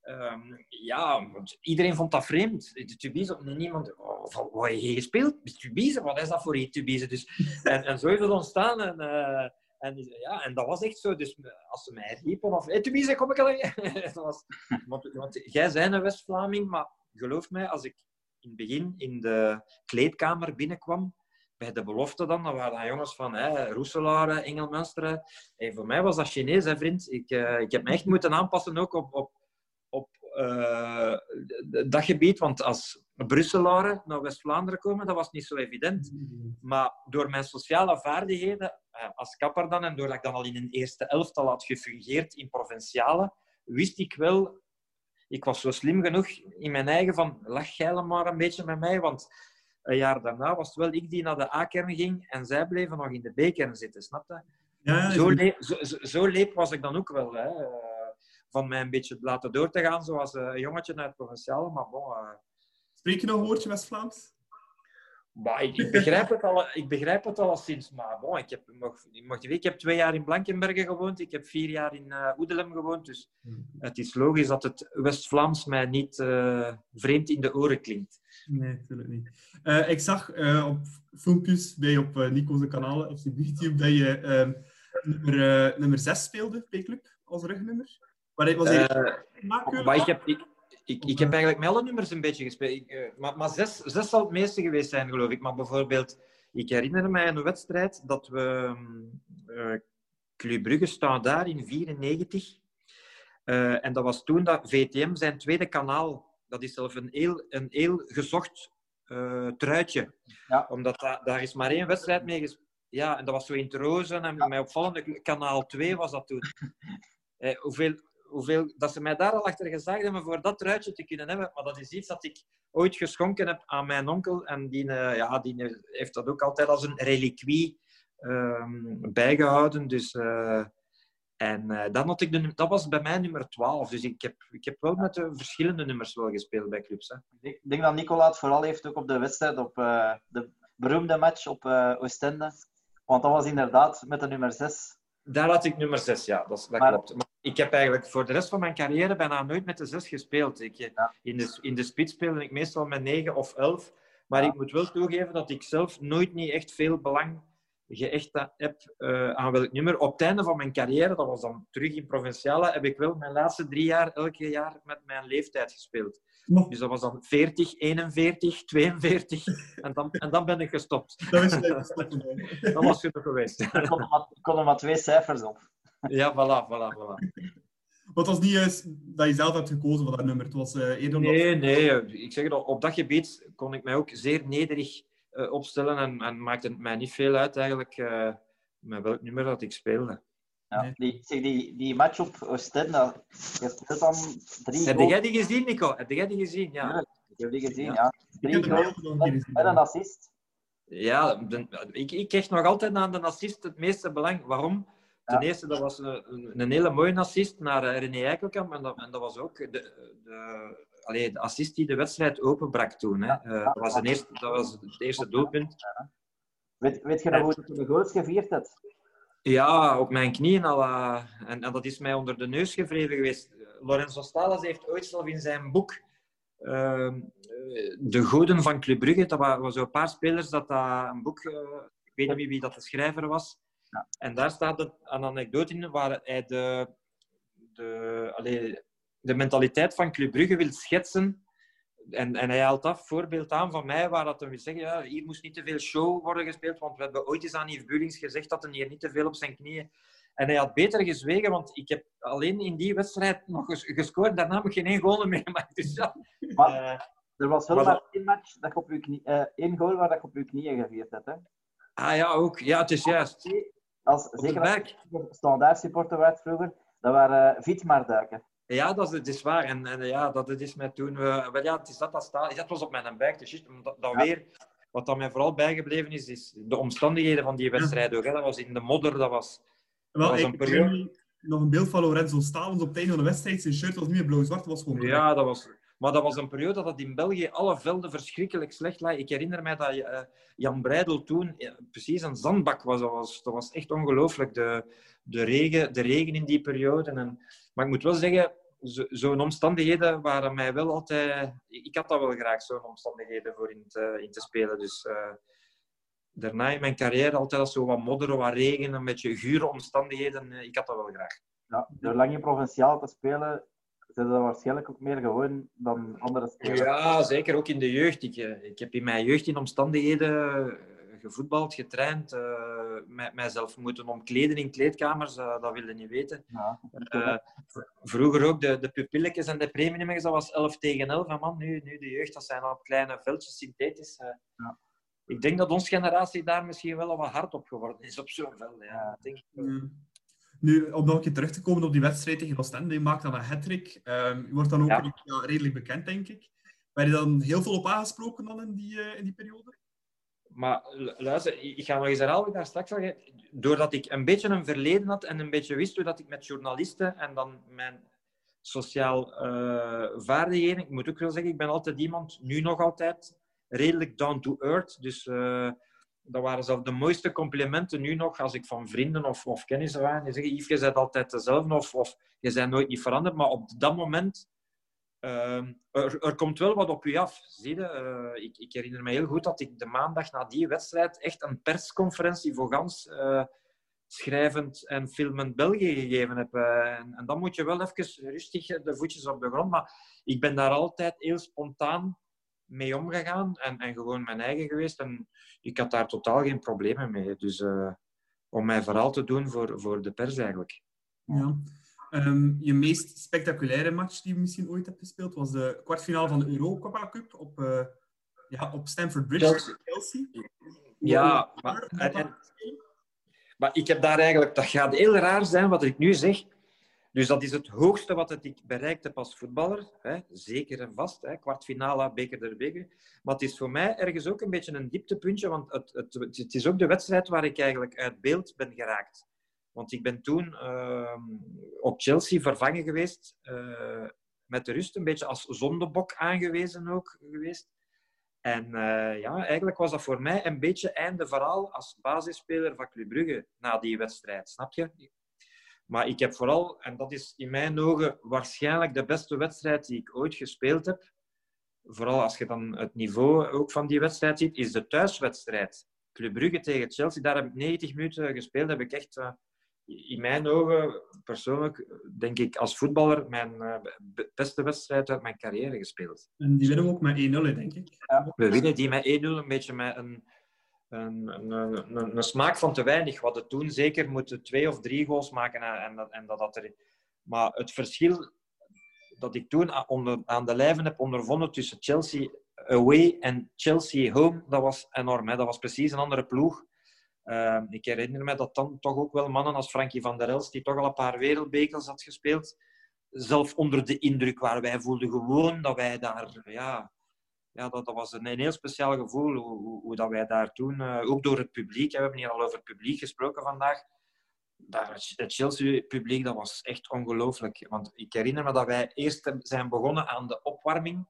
Um, ja, iedereen vond dat vreemd. De Tubize, niemand... Oh, wat heb je gespeeld? Tubize, wat is dat voor een Tubize? Dus, en, en zo is het ontstaan. En, uh, en, ja, en dat was echt zo. Dus als ze mij riepen of... Hey, Tubize, kom ik al dat was, want, want jij bent een West-Vlaming, maar geloof mij, als ik in het begin in de kleedkamer binnenkwam, bij de belofte dan, dat waren dan jongens van hè, Roeselaar, Engelmunster. Hey, voor mij was dat Chinees, hè, vriend. Ik, uh, ik heb me echt moeten aanpassen ook op op uh, dat gebied. Want als Brusselaren naar West-Vlaanderen komen, dat was niet zo evident. Maar door mijn sociale vaardigheden, uh, als kapper dan, en doordat ik dan al in een eerste elftal had gefungeerd in provinciale, wist ik wel... Ik was zo slim genoeg in mijn eigen van, lach jij maar een beetje met mij, want een jaar daarna was het wel ik die naar de A-kern ging en zij bleven nog in de B-kern zitten, snap je? Ja, zo, leep, zo, zo, zo leep was ik dan ook wel. Hè van mij een beetje laten door te gaan, zoals een jongetje uit het provinciale. Maar bon, uh... Spreek je nog een woordje West-Vlaams? Ik, ik, begrijp het al, ik begrijp het al sinds, maar bon, ik, heb, mocht, mocht ik heb twee jaar in Blankenbergen gewoond, ik heb vier jaar in uh, Oedelem gewoond, dus het is logisch dat het West-Vlaams mij niet uh, vreemd in de oren klinkt. Nee, natuurlijk niet. Uh, ik zag op filmpjes bij op Nico's kanaal op YouTube dat je ehm, nummer, nummer 6 speelde bij Club als rugnummer. Maar, was uh, maar ik, heb, ik, ik, ik, heb eigenlijk met alle nummers een beetje gespeeld. Ik, uh, maar maar zes, zes zal het meeste geweest zijn, geloof ik. Maar bijvoorbeeld, ik herinner mij een wedstrijd dat we... Uh, Club Brugge staan daar in 94. en dat was toen dat VTM zijn tweede kanaal... Dat is zelf een heel, een heel gezocht truitje. Ja. Omdat da, daar is maar één wedstrijd mee gespeeld. Ja, en dat was zo in Trozen. En ja. mijn opvallende kanaal 2 was dat toen. hoeveel, dat ze mij daar al achter gezegd hebben voor dat truitje te kunnen hebben. Maar dat is iets dat ik ooit geschonken heb aan mijn onkel. En die, uh, ja, die heeft dat ook altijd als een reliquie um, bijgehouden. Dus, uh, en uh, dan had ik de, dat was bij mij nummer 12. Dus ik heb, ik heb wel met de verschillende nummers wel gespeeld bij clubs. Hè. Ik denk dat Nicola het vooral heeft ook op de wedstrijd, op de beroemde match op Oostende. Want dat was inderdaad met de nummer 6 daar had ik nummer 6, ja, dat, dat maar, klopt. Maar ik heb eigenlijk voor de rest van mijn carrière bijna nooit met de 6 gespeeld. Ik, ja. in, de, in de spits speelde ik meestal met 9 of 11. Maar ja. ik moet wel toegeven dat ik zelf nooit niet echt veel belang geëcht heb uh, aan welk nummer. Op het einde van mijn carrière, dat was dan terug in Provinciale, heb ik wel mijn laatste drie jaar elke jaar met mijn leeftijd gespeeld. Dus dat was dan 40, 41, 42 en dan, en dan ben ik gestopt. Dat was gestopt. dat was genoeg geweest. Ik kon, er maar, kon er maar twee cijfers op. Ja, voilà, voilà, voilà. het was niet juist dat je zelf hebt gekozen voor dat nummer. Het was uh, eerder Nee, nee. Ik zeg het, op dat gebied kon ik mij ook zeer nederig uh, opstellen en, en maakte het mij niet veel uit eigenlijk met welk nummer dat ik speelde. Ja, die, zeg, die, die match op Oostende, je speelt dan drie Heb jij die gezien, Nico? Heb jij die gezien? Ja. ja ik heb die gezien, ja. ja. Drie goals met, een assist. Ja, de, ik, ik kreeg nog altijd aan de assist het meeste belang. Waarom? Ten ja. eerste, dat was een, een, hele mooie assist naar eh, René Eikelkamp. En dat, en dat was ook de, de, allee, de assist die de wedstrijd openbrak toen. Hè. Ja. Uh, dat, was een eerste, dat was het eerste doelpunt. Weet, weet je nog hoe je de goals gevierd hebt? Ja, op mijn knieën al. Uh, en, en, dat is mij onder de neus gevreven geweest. Lorenzo Stalas heeft ooit zelf in zijn boek uh, De Goden van Club Brugge, dat waren zo een paar spelers dat dat een boek, uh, ik weet niet wie dat de schrijver was, Ja. En daar staat een, een anekdote in waar hij de, de, allee, de mentaliteit van Club Brugge wil schetsen. En, en hij haalt dat voorbeeld aan van mij, waar dat wil zeggen, ja, hier moest niet te veel show worden gespeeld, want we hebben ooit eens aan Yves Bullings gezegd dat hij hier niet te veel op zijn knieën... En hij had beter gezwegen, want ik heb alleen in die wedstrijd nog ges gescoord. Daarna heb ik geen één goal meer gemaakt. Dus ja, Maar eh, er was wel maar één match, dat op je knie, eh, één goal waar dat je op je knieën gevierd hebt. Hè? ah ja, ook. Ja, het is juist. Als, zeker als standaard supporter werd vroeger, dat waren uh, maar duiken. Ja, dat is, het is waar. En, en ja, dat het is mij toen... we wel, ja, het is dat dat staat. Dat was op mijn buik. Dus dat, dat Ja. weer... Wat dan mij vooral bijgebleven is, is de omstandigheden van die wedstrijd ook. Hè. Dat was in de modder, dat was... Wel, was een periode- nog een beeld van Lorenzo Stalens op het einde van de wedstrijd. Zijn shirt was niet meer blauw-zwart, was gewoon. Ja, dat was... Maar dat was een periode dat in België alle velden verschrikkelijk slecht lagen. Ik herinner mij dat eh, Jan Breidel toen eh, precies een zandbak was. Dat was, dat was echt ongelooflijk. De, de, regen, de regen in die periode. En, maar ik moet wel zeggen, zo- zo'n omstandigheden waren mij wel altijd... Ik had dat wel graag, zo'n omstandigheden voor in te, in te spelen. Dus eh, daarna in mijn carrière altijd als zo wat modder, wat regen, een beetje gure omstandigheden. eh, ik had dat wel graag. Ja, door lang in provinciaal te spelen, zijn dat waarschijnlijk ook meer gewoon dan andere spelers. Ja, zeker ook in de jeugd. Ik, eh, ik heb in mijn jeugd in omstandigheden gevoetbald, getraind, eh, mij- mijzelf moeten omkleden in kleedkamers, eh, dat wilde niet weten. Ja, Eh, vroeger ook de, de pupilletjes en de premiums, dat was 11 tegen 11. En man, nu, nu de jeugd, dat zijn al kleine veldjes synthetisch. Ja. Ik denk dat onze generatie daar misschien wel wat hard op geworden is op zo'n veld. Ja. Denk ik. Ja. Nu, om nog een keer terug te komen op die wedstrijd tegen Oostende, je maakt dan een hat-trick. Ehm, je wordt dan ook Ja. redelijk bekend, denk ik. Ben je dan heel veel op aangesproken dan in die, in die periode? Maar lu- luister, ik ga nog eens herhalen wat ik daar straks zei. Doordat ik een beetje een verleden had en een beetje wist dat ik met journalisten en dan mijn sociaal eh vaardigheden... Ik moet ook wel zeggen, ik ben altijd iemand, nu nog altijd, redelijk down to earth. Dus eh, dat waren zelfs de mooiste complimenten nu nog, als ik van vrienden of, of kennissen waren. Die zeggen, Yves, je bent altijd dezelfde of, of je bent nooit niet veranderd. Maar op dat moment... Ehm, er, komt wel wat op u af. Zie je? Eh, ik, ik herinner me heel goed dat ik de maandag na die wedstrijd echt een persconferentie voor gans eh, schrijvend en filmend België gegeven heb. Eh, en, en dan moet je wel even rustig de voetjes op de grond. Maar ik ben daar altijd heel spontaan mee omgegaan en, en gewoon mijn eigen geweest. En ik had daar totaal geen problemen mee. Dus om mijn verhaal te doen voor, voor de pers eigenlijk. Ja. Ehm, je meest spectaculaire match die je misschien ooit hebt gespeeld was de kwartfinale van de Europa Cup op, eh, ja, op Stamford Bridge Chelsea. tegen Chelsea. Ja, maar, en, en- maar ik heb daar eigenlijk... Dat gaat heel raar zijn wat ik nu zeg. Dus dat is het hoogste wat ik bereikt heb als voetballer. Hè. Zeker en vast. Hè. Kwartfinale, beker der beker. Maar het is voor mij ergens ook een beetje een dieptepuntje. Want het, het, het is ook de wedstrijd waar ik eigenlijk uit beeld ben geraakt. Want ik ben toen ehm, op Chelsea vervangen geweest. eh, met de rust een beetje als zondebok aangewezen ook geweest. En eh, ja, eigenlijk was dat voor mij een beetje einde verhaal als basisspeler van Club Brugge na die wedstrijd, snap je? Maar ik heb vooral, en dat is in mijn ogen waarschijnlijk de beste wedstrijd die ik ooit gespeeld heb, vooral als je dan het niveau ook van die wedstrijd ziet, is de thuiswedstrijd. Club Brugge tegen Chelsea, daar heb ik 90 minuten gespeeld, heb ik echt... eh, in mijn ogen, persoonlijk, denk ik als voetballer, mijn eh, be- beste wedstrijd uit mijn carrière gespeeld. En die winnen we ook met 1-0, hè, denk ik. We winnen die met 1-0 een beetje met een, een, een, een, een smaak van te weinig. We hadden toen zeker moeten twee of drie goals maken. En, en, dat, en dat, dat er... Maar het verschil dat ik toen onder, aan de lijven heb ondervonden tussen Chelsea away en Chelsea home, dat was enorm. Hè. Dat was precies een andere ploeg. Ehm, ik herinner me dat dan toch ook wel mannen als Frankie van der Elst, die toch al een paar wereldbekers had gespeeld, zelf onder de indruk waren. Wij voelden gewoon dat wij daar... Ja, ja, dat, dat was een, een heel speciaal gevoel, hoe, hoe, hoe dat wij daar toen... eh, ook door het publiek, hè, we hebben hier al over het publiek gesproken vandaag. Daar, het Chelsea-publiek, dat was echt ongelooflijk. Want ik herinner me dat wij eerst zijn begonnen aan de opwarming.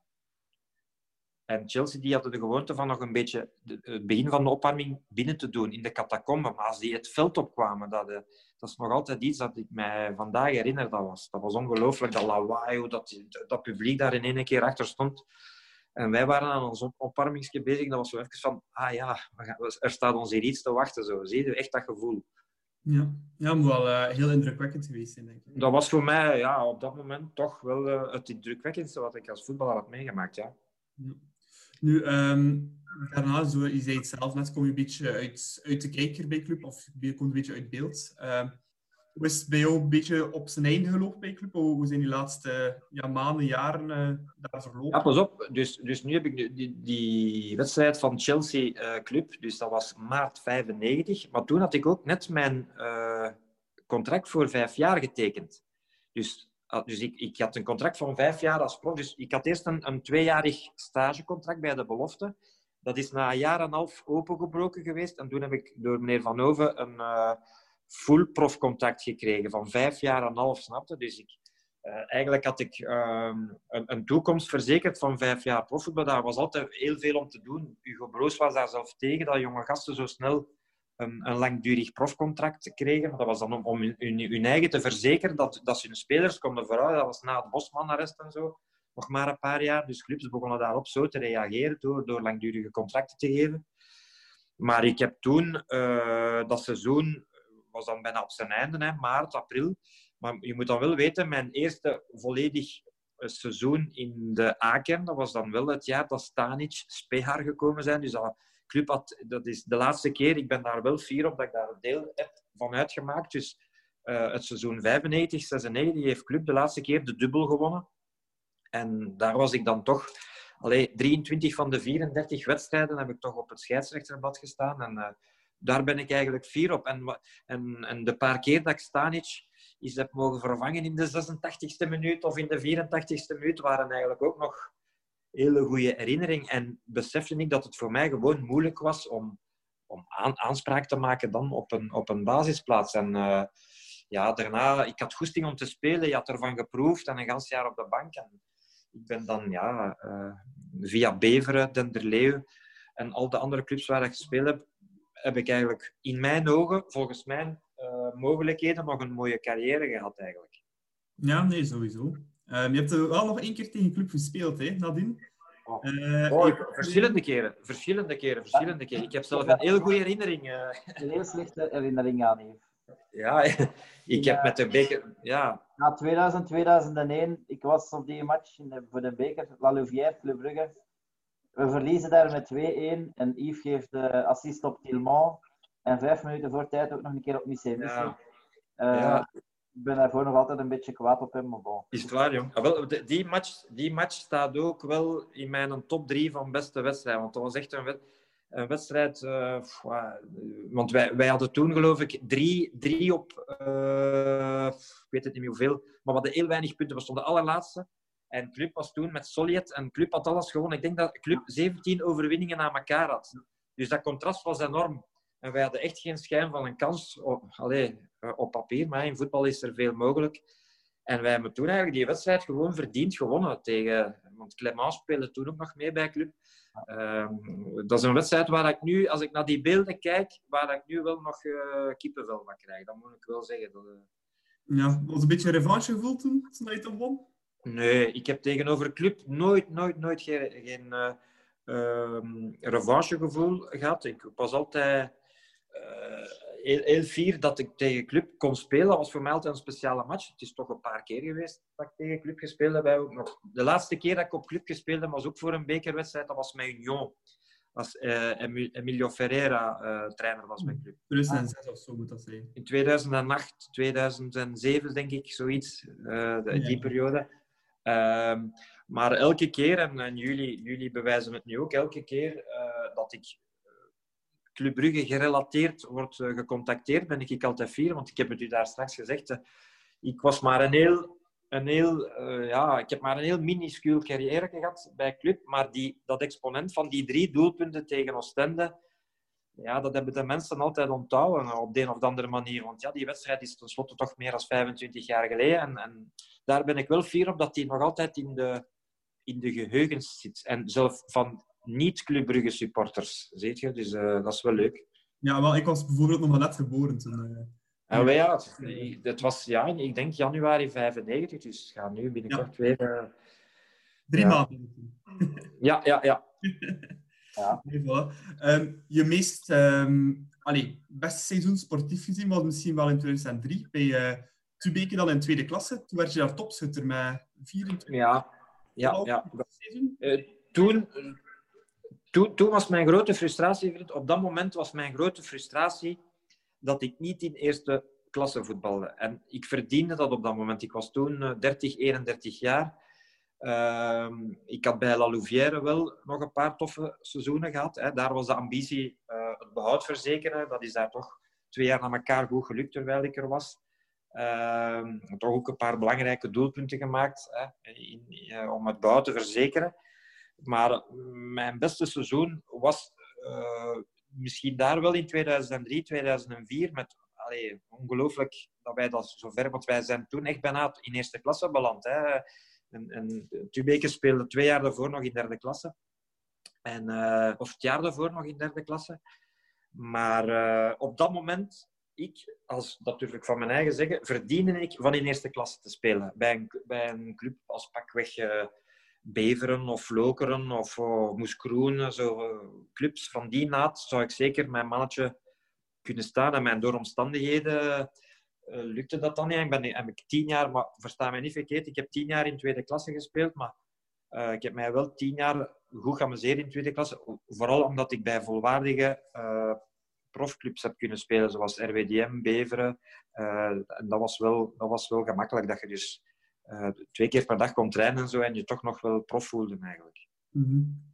En Chelsea die hadden de gewoonte van nog een beetje de- het begin van de opwarming binnen te doen, in de catacomben. Maar als die het veld opkwamen, dat, eh, dat is nog altijd iets dat ik mij vandaag herinner. Dat was, dat was ongelooflijk, dat lawaai, hoe dat, dat publiek daar in één keer achter stond. En wij waren aan ons op- opwarmingsje bezig. Dat was zo even van, ah ja, er staat ons hier iets te wachten. Zo. Zie je echt dat gevoel? Ja, ja moet wel uh, heel indrukwekkend geweest zijn, denk ik. Dat was voor mij ja, op dat moment toch wel uh, het indrukwekkendste wat ik als voetballer had meegemaakt. Ja. ja. Nu, um, daarna, zo, je zei het zelf net, kom je een beetje uit, uit de kijker bij club, of je komt een beetje uit beeld. Uh, hoe is het bij jou een beetje op zijn einde gelopen bij club? Hoe zijn die laatste ja, maanden, jaren uh, daar verlopen? Ja, pas op. Dus, dus nu heb ik die, die wedstrijd van Chelsea uh, Club, dus dat was maart 95. Maar toen had ik ook net mijn uh, contract voor vijf jaar getekend. Dus, dus ik, ik had een contract van vijf jaar als prof. Dus ik had eerst een, een tweejarig stagecontract bij de belofte. Dat is na een jaar en een half opengebroken geweest. En toen heb ik door meneer Van Hoven een full profcontact gekregen van vijf jaar en een half, snapte? Dus ik, uh, eigenlijk had ik uh, een, een, toekomst verzekerd van vijf jaar profvoetbal. Daar was altijd heel veel om te doen. Hugo Broos was daar zelf tegen dat jonge gasten zo snel een, langdurig profcontract kregen. Dat was dan om, om hun, eigen te verzekeren dat, dat ze hun spelers konden vooruit. Dat was na het Bosman-arrest en zo. Nog maar een paar jaar. Dus clubs begonnen daarop zo te reageren door, door langdurige contracten te geven. Maar ik heb toen uh, dat seizoen was dan bijna op zijn einde, hè, maart, april. Maar je moet dan wel weten, mijn eerste volledig eh, seizoen in de A-kern, dat was dan wel het jaar dat Stanic, Spehar gekomen zijn. Dus dat club had, dat is de laatste keer, ik ben daar wel fier op dat ik daar deel heb van uitgemaakt. Dus uh, het seizoen 95, 96 heeft club de laatste keer de dubbel gewonnen. En daar was ik dan toch... Allee, 23 van de 34 wedstrijden heb ik toch op het scheidsrechterbad gestaan. En uh, daar ben ik eigenlijk fier op. En, en, en de paar keer dat ik Stanic is heb mogen vervangen in de 86e minuut of in de 84e minuut, waren eigenlijk ook nog hele goede herinneringen. En besefte ik dat het voor mij gewoon moeilijk was om, om aan, aanspraak te maken dan op een, op een basisplaats. En uh, ja, daarna, ik had goesting om te spelen, je had ervan geproefd en een gans jaar op de bank. En ik ben dan ja, uh, via Beveren, Denderleeuw en al de andere clubs waar ik gespeeld heb, heb ik eigenlijk in mijn ogen, volgens mijn uh, mogelijkheden, nog een mooie carrière gehad eigenlijk. Ja, nee, sowieso. Um, je hebt wel nog één keer tegen club gespeeld, hè, Nadine? Oh. Uh, oh, ik, verschillende keren, verschillende keren, verschillende keren. Ik heb zelf een heel goede herinnering. Uh... Een heel slechte herinnering aan heeft. Ja, ik heb met de beker... Ja. Na 2000, 2001, ik was op die match in de, voor de beker, La Louvière, Club Brugge. We verliezen daar met 2-1 en Yves geeft de assist op Tilman. En vijf minuten voor tijd ook nog een keer op Missé ja. Uh, ja. Ik ben daarvoor nog altijd een beetje kwaad op hem. Maar bon. Is het waar, jong? Ah, wel, die, match, die match staat ook wel in mijn top 3 van beste wedstrijden. Want dat was echt een, wed een wedstrijd. Uh, want wij, wij hadden toen, geloof ik, drie, drie op. Uh, ik weet het niet meer hoeveel. Maar we hadden heel weinig punten. We stonden de allerlaatste. En Club was toen met Solid en Club had alles gewonnen. Ik denk dat Club 17 overwinningen aan elkaar had. Dus dat contrast was enorm. En wij hadden echt geen schijn van een kans op, eh, op papier, maar in voetbal is er veel mogelijk. En wij hebben toen eigenlijk die wedstrijd gewoon verdiend gewonnen tegen... Want Clement speelde toen ook nog mee bij Club. Um, dat is een wedstrijd waar ik nu, als ik naar die beelden kijk, waar ik nu wel nog uh, kippenvel van krijg. Dat moet ik wel zeggen. Dat, uh... Ja, was een beetje een revanche gevoel toen, toen je won? Nee, ik heb tegenover club nooit, nooit, nooit geen, geen uh, um, revanchegevoel gehad. Ik was altijd heel, heel fier dat ik tegen club kon spelen. Dat was voor mij altijd een speciale match. Het is toch een paar keer geweest dat ik tegen club gespeeld heb. Nog. De laatste keer dat ik op club gespeeld heb, was ook voor een bekerwedstrijd. Dat was met Union. Als uh, Emilio Ferreira trainer was met club. 2006 of zo moet dat zijn. In 2008, 2007 denk ik, zoiets. Die ja. periode. Um, maar elke keer, en, en, jullie, jullie bewijzen het nu ook, elke keer uh, dat ik eh, Club Brugge gerelateerd wordt uh, gecontacteerd, ben ik altijd fier. Want ik heb het u daar straks gezegd. Uh, ik was maar een heel... Een heel ja, ik heb maar een heel minuscuul carrière gehad bij Club. Maar die, dat exponent van die drie doelpunten tegen Oostende ja, dat hebben de mensen altijd onthouden op de een of andere manier. Want ja, die wedstrijd is tenslotte toch meer dan 25 jaar geleden. En, en, daar ben ik wel fier op dat die nog altijd in de, in de geheugens zit. En zelf van niet-Club Brugge supporters, weet je. Dus uh, dat is wel leuk. Ja, wel, ik was bijvoorbeeld nog maar net geboren toen. Uh... En wij, ja, het, was, ja, ik denk januari 95, dus het gaat nu binnenkort ja. weer... Uh, Drie ja. maanden. Ja, ja, ja. Ja. Nee, voilà. um, je meest um, allee, beste seizoen sportief gezien was misschien wel in 2003 bij uh, Tubeke dan in tweede klasse. Toen werd je daar topschutter met 24. Ja, ja, ja. Uh, toen, toen, toen was mijn grote frustratie, op dat moment was mijn grote frustratie dat ik niet in eerste klasse voetbalde. En ik verdiende dat op dat moment. Ik was toen 30, 31 jaar. Uh, ik had bij La Louvière wel nog een paar toffe seizoenen gehad. Hè. Daar was de ambitie uh, het behoud verzekeren. Dat is daar toch twee jaar na elkaar goed gelukt terwijl ik er was. Uh, toch ook een paar belangrijke doelpunten gemaakt hè, in, uh, om het behoud te verzekeren. Maar mijn beste seizoen was eh, misschien daar wel in 2003, 2004. Met allee, ongelooflijk dat wij dat zover, want wij zijn toen echt bijna in eerste klasse beland. Hè. En, en Tubeke speelde twee jaar daarvoor nog in derde klasse. En, uh, of het jaar daarvoor nog in derde klasse. Maar uh, op dat moment, ik, als, dat durf ik van mijn eigen zeggen, verdiende ik van in eerste klasse te spelen. Bij een, bij een club als pakweg Beveren of Lokeren of uh, Moeskroen, zo clubs van die naad, zou ik zeker mijn mannetje kunnen staan. En mijn door omstandigheden uh, lukte dat dan niet. Ik ben heb ik tien jaar, maar versta mij niet verkeerd, ik heb tien jaar in tweede klasse gespeeld, maar ik heb mij wel tien jaar goed geamuseerd in tweede klasse. Vooral omdat ik bij volwaardige profclubs heb kunnen spelen, zoals RWDM, Beveren. en dat was, wel, dat was wel gemakkelijk, dat je dus twee keer per dag kon trainen en zo, en je toch nog wel prof voelde eigenlijk. Mm -hmm.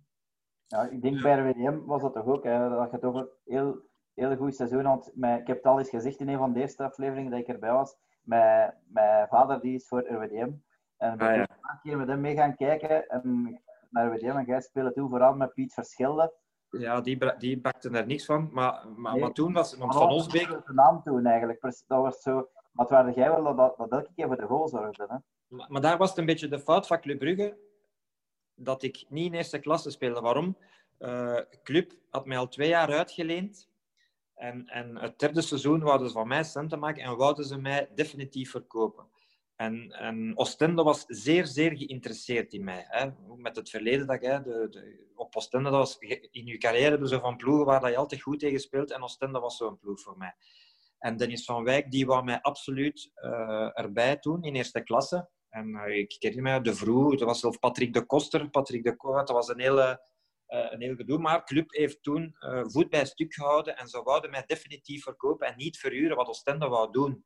Ja, ik denk bij RWDM was dat toch ook, hè, dat je toch heel heel goed seizoen. Want mijn, ik heb het al eens gezegd in een van de eerste afleveringen dat ik erbij was. Mijn, mijn vader die is voor RWDM. En ik ben ah, ja. een keer met hem mee gaan kijken en naar RWDM. En jij speelde toen vooral met Piet Verschilde. Ja, die, die bakte er niks van. Maar, maar, nee, maar toen was want Van Osbeek... de naam toen eigenlijk. Dat was zo... Maar het waren jij wel dat, dat, dat elke keer voor de goal zorgde. Hè? Maar, daar was het een beetje de fout van Club Brugge. Dat ik niet in eerste klasse speelde. Waarom? Uh, Club had mij al twee jaar uitgeleend. En, en het derde seizoen wouden ze van mij centen maken en wouden ze mij definitief verkopen. En, en Oostende was zeer, zeer geïnteresseerd in mij. Hè. Met het verleden dat ik de, de, op Oostende, dat was in je carrière dus zo van ploegen waar je altijd goed tegen speelt. En Oostende was zo'n ploeg voor mij. En Dennis van Wijk, die wou mij absoluut uh, erbij doen in eerste klasse. En uh, ik herinner mij De Vroeg, dat was zelf Patrick de Koster. Patrick de Koster, dat was een hele uh, een heel gedoe. Maar club heeft toen uh, voet bij stuk gehouden en ze wouden mij definitief verkopen en niet verhuren wat Oostende wou doen.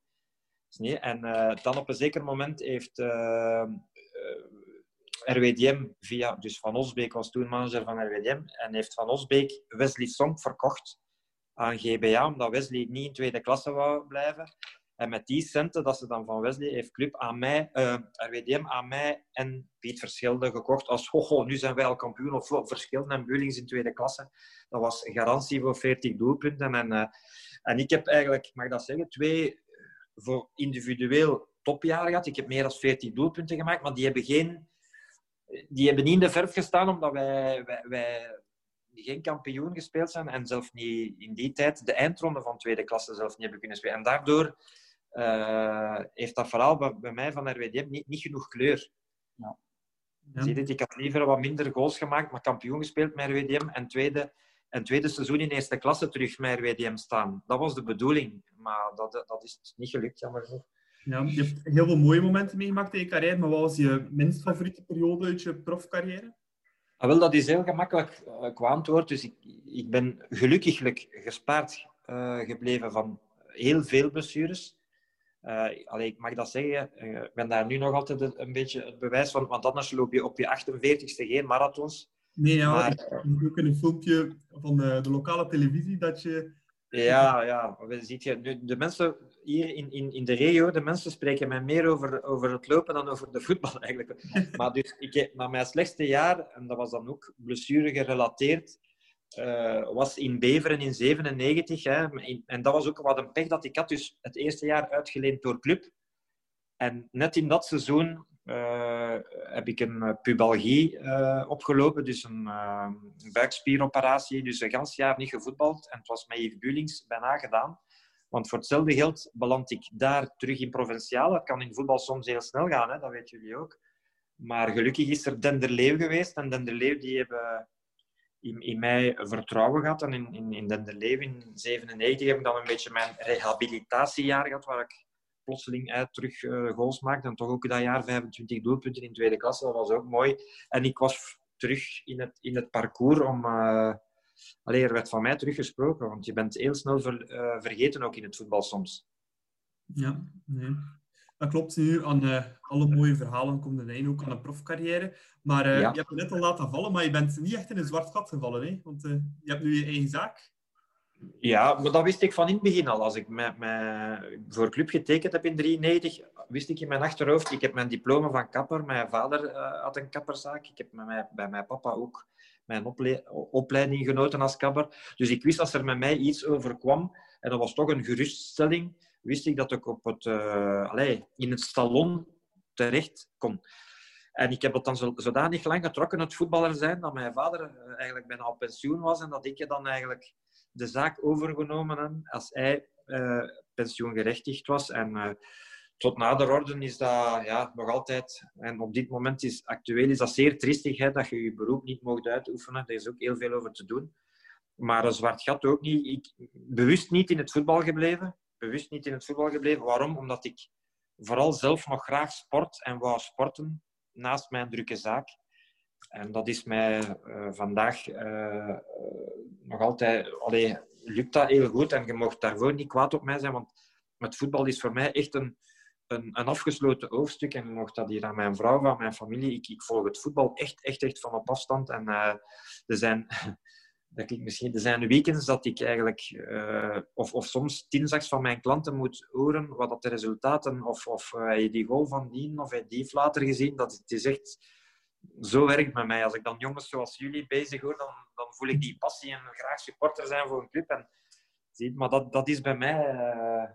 En dan op een zeker moment heeft RWDM via, dus Van Osbeek was toen manager van RWDM, en heeft Van Osbeek Wesley Song verkocht aan GBA, omdat Wesley niet in tweede klasse wou blijven. En met die centen dat ze dan van Wesley heeft Club aan mij, uh, RWDM aan mij en Piet Verschilde gekocht als ho, nu zijn wij al kampioen of Verschilde en in tweede klasse. Dat was garantie voor 40 doelpunten. En, uh, en ik heb eigenlijk, mag dat zeggen, twee voor individueel topjaren gehad. Ik heb meer dan 40 doelpunten gemaakt, maar die hebben, geen, die hebben niet in de verf gestaan omdat wij, wij, wij geen kampioen gespeeld zijn en zelf niet in die tijd de eindronde van tweede klasse zelf niet hebben kunnen spelen. En daardoor uh, heeft dat verhaal bij, bij, mij van RWDM niet, niet genoeg kleur. Ja. Ja. Zie je, ik had liever wat minder goals gemaakt, maar kampioen gespeeld met RWDM en tweede, en tweede seizoen in eerste klasse terug met RWDM staan. Dat was de bedoeling, maar dat, dat is niet gelukt, jammer genoeg. Ja, je hebt heel veel mooie momenten meegemaakt in je carrière, maar wat was je minst favoriete periode uit je profcarrière? Ah, wel, dat is heel gemakkelijk uh, qua antwoord. Dus ik, ik ben gelukkiglijk gespaard uh, gebleven van heel veel blessures. Uh, allee, ik mag dat zeggen, uh, ik ben daar nu nog altijd een, een, beetje het bewijs van, want anders loop je op je 48ste geen marathons. Nee, ja, maar, ik ook in een filmpje van de, de, lokale televisie dat je... Ja, ja, ziet je, de, de mensen hier in, in, in de regio, de mensen spreken mij meer over, over het lopen dan over de voetbal eigenlijk. maar dus, ik, na mijn slechtste jaar, en dat was dan ook blessure gerelateerd, uh, was in Beveren in 97. Hè, en dat was ook wat een pech dat ik had. Dus het eerste jaar uitgeleend door club. En net in dat seizoen uh, heb ik een pubalgie uh, opgelopen. Dus een buikspieroperatie. Dus een gans jaar niet gevoetbald. En het was met Yves Bulings bijna gedaan. Want voor hetzelfde geld beland ik daar terug in provinciaal. Dat kan in voetbal soms heel snel gaan, hè? dat weten jullie ook. Maar gelukkig is er Denderleeuw geweest. En Denderleeuw die hebben in, in mij vertrouwen gehad. En in, in, in Denderleeuw in 97 heb ik dan een beetje mijn rehabilitatiejaar gehad, waar ik plotseling uit terug uh, goals maakte. En toch ook dat jaar 25 doelpunten in tweede klasse, dat was ook mooi. En ik was terug in het, in het parcours om... Uh, Allee, er werd van mij teruggesproken, want je bent heel snel uh, vergeten ook in het voetbal soms. Ja, nee. Dat klopt. Nu aan uh, alle mooie verhalen komt een einde ook aan een profcarrière. Maar uh, ja. je hebt het net al laten vallen, maar je bent niet echt in een zwart gat gevallen. Hè? Want je hebt nu je eigen zaak. Ja, maar dat wist ik van in het begin al. Als ik met, met, voor club getekend heb in 1993, wist ik in mijn achterhoofd, ik heb mijn diploma van kapper. Mijn vader had een kapperzaak. Ik heb met bij mijn papa ook mijn opleiding genoten als kapper. Dus ik wist als er met mij iets overkwam, en dat was toch een geruststelling, wist ik dat ik op het, uh, in het salon terecht kon. En ik heb het dan zodanig lang getrokken, het voetballer zijn, dat mijn vader uh, eigenlijk bijna op pensioen was en dat ik dan eigenlijk de zaak overgenomen heb als hij uh, pensioengerechtigd was. En tot nader orde is dat ja, nog altijd, en op dit moment is actueel, is dat zeer triestig hè, dat je je beroep niet mocht uitoefenen. Er is ook heel veel over te doen. Maar een zwart gat ook niet. Ik bewust niet in het voetbal gebleven. Bewust niet in het voetbal gebleven. Waarom? Omdat ik vooral zelf nog graag sport en wou sporten naast mijn drukke zaak. En dat is mij uh, vandaag uh, nog altijd... Allee, lukt dat heel goed en je mag daarvoor niet kwaad op mij zijn, want het voetbal is voor mij echt een, een, een afgesloten hoofdstuk. En nog dat hier aan mijn vrouw, aan mijn familie. Ik, ik volg het voetbal echt, echt, echt van op afstand. En uh, er zijn... Dat ik misschien, er zijn weekends dat ik eigenlijk, uh, of, of soms dinsdags van mijn klanten moet horen wat dat de resultaten, of, of uh, je die goal van die of hij die heeft later gezien. Dat het is echt, zo werkt met mij. Als ik dan jongens zoals jullie bezig hoor, dan, dan voel ik die passie en graag supporter zijn voor een club. En, maar dat, dat is bij mij uh,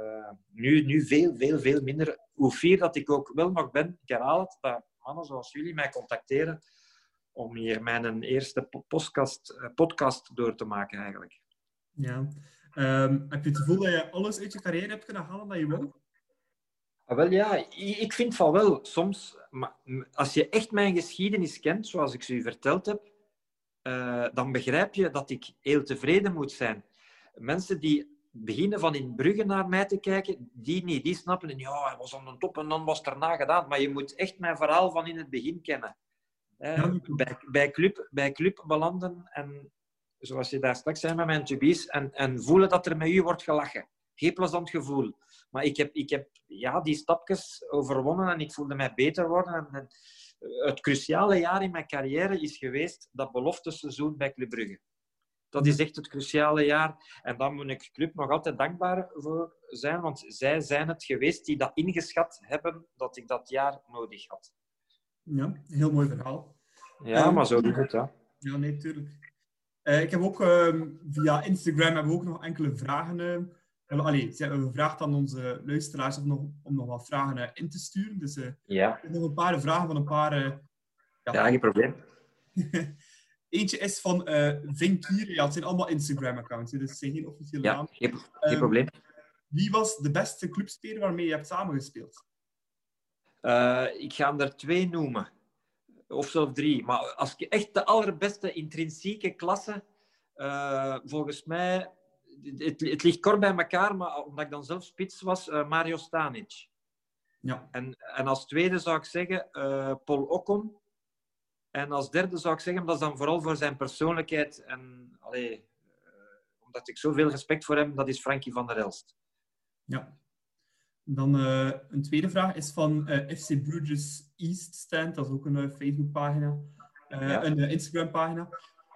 uh, nu, nu veel, veel, veel minder. Hoe fier dat ik ook wel nog ben, ik herhaal het, dat mannen zoals jullie mij contacteren om hier mijn eerste podcast, eh, podcast door te maken eigenlijk. Ja. Um, heb je het gevoel dat je alles uit je carrière hebt kunnen halen dat je wil? Ah, wel ja, ik vind van wel. Soms, maar als je echt mijn geschiedenis kent, zoals ik ze u verteld heb, uh, dan begrijp je dat ik heel tevreden moet zijn. Mensen die beginnen van in Brugge naar mij te kijken, die niet, die snappen, ja, hij was aan de top en dan was het erna gedaan. Maar je moet echt mijn verhaal van in het begin kennen. Bij, bij, club, bij club belanden en, zoals je daar straks zei met mijn tubies, en, en voelen dat er met u wordt gelachen. Geen plezant gevoel. Maar ik heb, ik heb ja, die stapjes overwonnen en ik voelde mij beter worden. En, en het cruciale jaar in mijn carrière is geweest dat belofteseizoen bij Club Brugge. Dat is echt het cruciale jaar. En daar moet ik club nog altijd dankbaar voor zijn, want zij zijn het geweest die dat ingeschat hebben dat ik dat jaar nodig had. Ja, heel mooi verhaal. Ja, um, maar zo doet het, ja. Ja, nee, tuurlijk. Uh, ik heb ook uh, via Instagram hebben we ook nog enkele vragen. Uh, allee, ze hebben gevraagd aan onze luisteraars om nog, om nog wat vragen in te sturen. Dus ja. ik heb nog een paar vragen van een paar... ja, ja, geen probleem. Eentje is van uh. Ja, het zijn allemaal Instagram-accounts, dus het zijn geen officiële ja, namen. Geen, geen um, probleem. Wie was de beste clubspeler waarmee je hebt samengespeeld? Uh, ik ga er twee noemen. Of zelfs drie. Maar als ik echt de allerbeste intrinsieke klasse... Uh, volgens mij... Het, het, ligt kort bij elkaar, maar omdat ik dan zelf spits was, Mario Stanic. Ja. En, en als tweede zou ik zeggen Paul Ocon. En als derde zou ik zeggen, dat is dan vooral voor zijn persoonlijkheid. En allee, omdat ik zoveel respect voor hem, dat is Frankie van der Elst. Ja. Dan uh, een tweede vraag is van uh, FC Bruges East Stand. Dat is ook een Facebookpagina. Ja. Een Instagram-pagina.